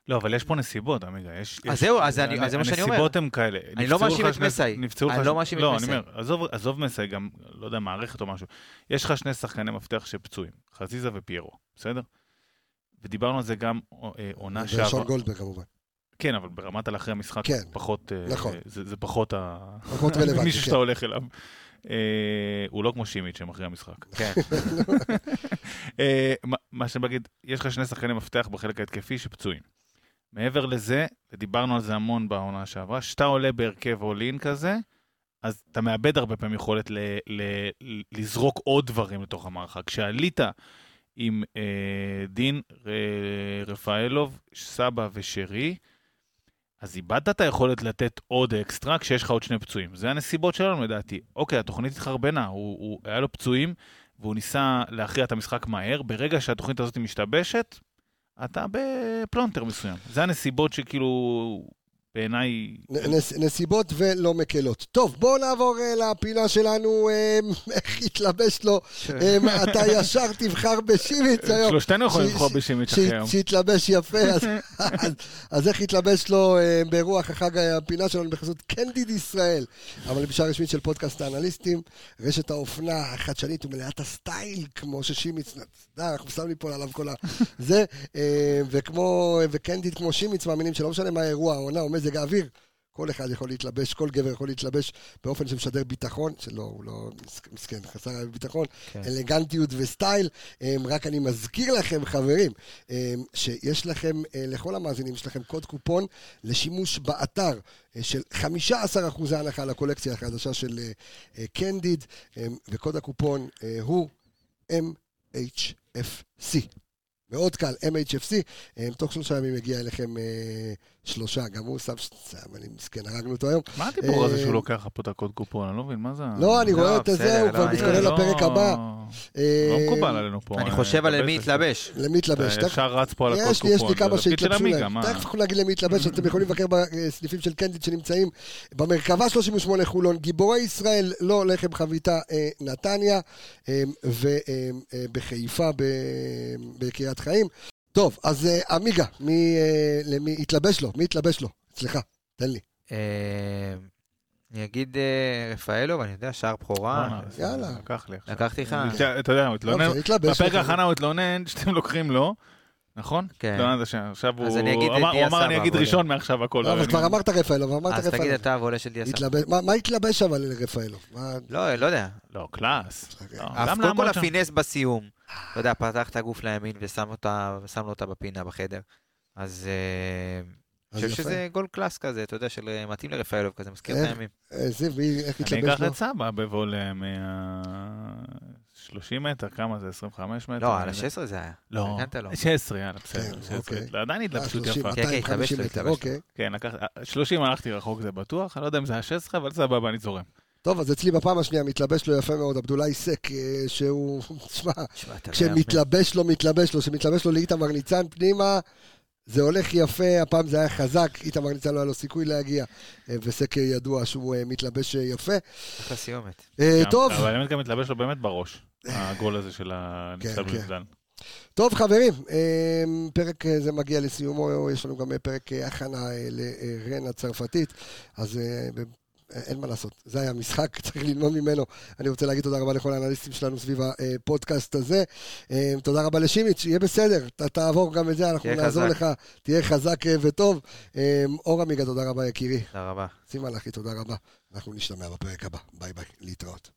לא, אבל יש פה נסיבות, עמיגה. יש, אז יש- זהו, אז אני- אז זה מה שאני אומר. הנסיבות הן כאלה. אני לא מאשים את מסאי. נפצעו אני לך- לא מאשים את לא, מסאי. אני אומר, עזוב, עזוב מסאי, גם, לא יודע, מערכת או משהו. יש לך שני שחקני מפתח שפצועים, חזיזה ופיירו, בסדר? ודיברנו על זה גם אה, עונה ושון שעברה. גולדברג כמובן. כן, אבל ברמת על אחרי המשחק, כן, פחות... אה, נכון. זה, זה פחות ה... פחות רלוונטי, מישהו כן. שאתה הולך אליו. אה, הוא לא כמו שימיץ' שהם אחרי המשחק. כן. מה- מה שאני אגיד, יש לך שני שחקני מפתח בחלק ההתקפי שפצועים. מעבר לזה, ודיברנו על זה המון בעונה שעברה, שאתה עולה בהרכב אולין כזה, אז אתה מאבד הרבה פעמים יכולת ל- ל- לזרוק עוד דברים לתוך המערכה. כשעלית עם אה, דין ר- רפאלוב, סבא ושרי, אז איבדת את היכולת לתת עוד אקסטרה כשיש לך עוד שני פצועים. זה הנסיבות שלנו לדעתי. אוקיי, התוכנית התחרבנה, הוא, הוא היה לו פצועים, והוא ניסה להכריע את המשחק מהר. ברגע שהתוכנית הזאת משתבשת, אתה בפלונטר מסוים. זה הנסיבות שכאילו, בעיניי... נס- נסיבות ולא מקלות. טוב, בואו נעבור אה, לפינה שלנו, אה, איך התלבש לו. אה, אתה ישר תבחר בשימיץ היום. שלושתנו יכולים לבחור בשימיץ' אחרי היום. שהתלבש יפה, אז- אז- אז איך התלבש לו אה, ברוח החג הפינה שלנו בחסות קנדיד ישראל, המלבישה הרשמית של פודקאסט האנליסטים, רשת האופנה החדשנית ומלאת הסטייל, כמו ששימיץ, די, אנחנו שמים לי פה עליו כל ה... זה, אה, וכמו, וקנדיד כמו שימיץ מאמינים שלא משנה מה האירוע, העונה או מזג האוויר. כל אחד יכול להתלבש, כל גבר יכול להתלבש באופן שמשדר ביטחון, שלא, הוא לא מסכן, חסר ביטחון, כן. אלגנטיות וסטייל. אמ, רק אני מזכיר לכם, חברים, אמ, שיש לכם, אה, לכל המאזינים, יש לכם קוד קופון לשימוש באתר אה, של 15% הנחה לקולקציה החדשה של אה, אה, קנדיד, אמ, וקוד הקופון הוא MHFC. מאוד קל, MHFC, אה, תוך שלושה ימים יגיע אליכם אה, שלושה, גם הוא שם, אני מסכן, הרגנו אותו היום. מה הדיבור הזה אה, שהוא לוקח לך פה את הקוד קופון? אני לא מבין, מה זה? לא, אני לא, רואה את זה, הוא לא, כבר מתכונן לא- לפרק הבא. לא אה, מקובל עלינו פה. אני אה, חושב על להתלבש מי על זה. להתלבש. למי להתלבש? אתה ישר רץ פה על יש לי, יש קופון. לי כמה של שהתלבשו להם. תכף אנחנו נגיד למי להתלבש, אתם יכולים לבקר בסניפים של קנדיד שנמצאים במרכבה 38 חולון, גיבורי ישראל, לא לחם חביתה אה, נתניה, ובחיפה בקריית חיים. טוב, אז עמיגה, מי למי התלבש לו? מי התלבש לו? סליחה, תן לי. אה, אני אגיד אה, רפאלו, ואני יודע, שער בכורה. יאללה. לקח לי עכשיו. לקחתי לך. אתה יודע, הוא התלונן, התלבש בפרק. ההכנה הוא התלונן שאתם לוקחים לו, נכון? כן. התלוננת ש- עכשיו הוא אז אני אגיד אמר- הוא דיה אמר אני סבא, אגיד ראשון מעכשיו הכל. לא, אבל כבר אמרת רפאלוב, אמרת אז תגיד. אתה ועולה של דיה סבא. מה- התלבש אבל לרפאלוב? מה- לא, לא יודע. לא, קלאס. אוקיי. לא, קודם כל שם. הפינס בסיום. אתה יודע, פתח את הגוף לימין ושם לו אותה בפינה בחדר. אז אה, אז חושב. שזה גול קלאס כזה, אתה יודע, של אה, מתאים לרפאלוב כזה, מזכיר את איך? הימים. אה, זיו, מי- איך אני התלבש אקח לו? את סבא בוולה מה... 30 מטר, כמה זה? 25 מטר? לא, על יודע. ה-16 זה היה. לא, הגנת לו. 16, יאללה, בסדר. כן, 16. אוקיי. לא, עדיין אה, התלבשות 30, יפה. כן, כן, 250 התלבש לו, מטר, התלבש לו. אוקיי. כן, לקח... 30 הלכתי רחוק זה בטוח, אני לא יודע אם זה היה 16, אבל סבבה, אני זורם. טוב, אז אצלי בפעם השנייה מתלבש לו יפה מאוד, עבדולאי סק, אה, שהוא, תשמע, כשמתלבש לו, מתלבש לו, כשמתלבש לו לאיתמר ניצן פנימה, זה הולך יפה, הפעם זה היה חזק, איתמר ניצן לא היה לו סיכוי להגיע, אה, וסק אה, ידוע שהוא אה, מתלבש אה, יפה. אחלה סיומת. אה, גם- טוב, אבל האמת גם מתלבש לו באמת בראש, הגול הזה של הניצב כן. בגדל. טוב חברים, פרק זה מגיע לסיומו, יש לנו גם פרק הכנה לרן הצרפתית, אז אין מה לעשות, זה היה משחק, צריך ללמוד ממנו. אני רוצה להגיד תודה רבה לכל האנליסטים שלנו סביב הפודקאסט הזה. אה, תודה רבה לשימיץ', יהיה בסדר, ת- תעבור גם את זה, אנחנו נעזור חזק. לך, תהיה חזק אה, וטוב. אה, אור עמיגה, תודה רבה יקירי. תודה רבה. סימה לכי, תודה רבה. אנחנו נשתמע בפרק הבא, ביי ביי, להתראות.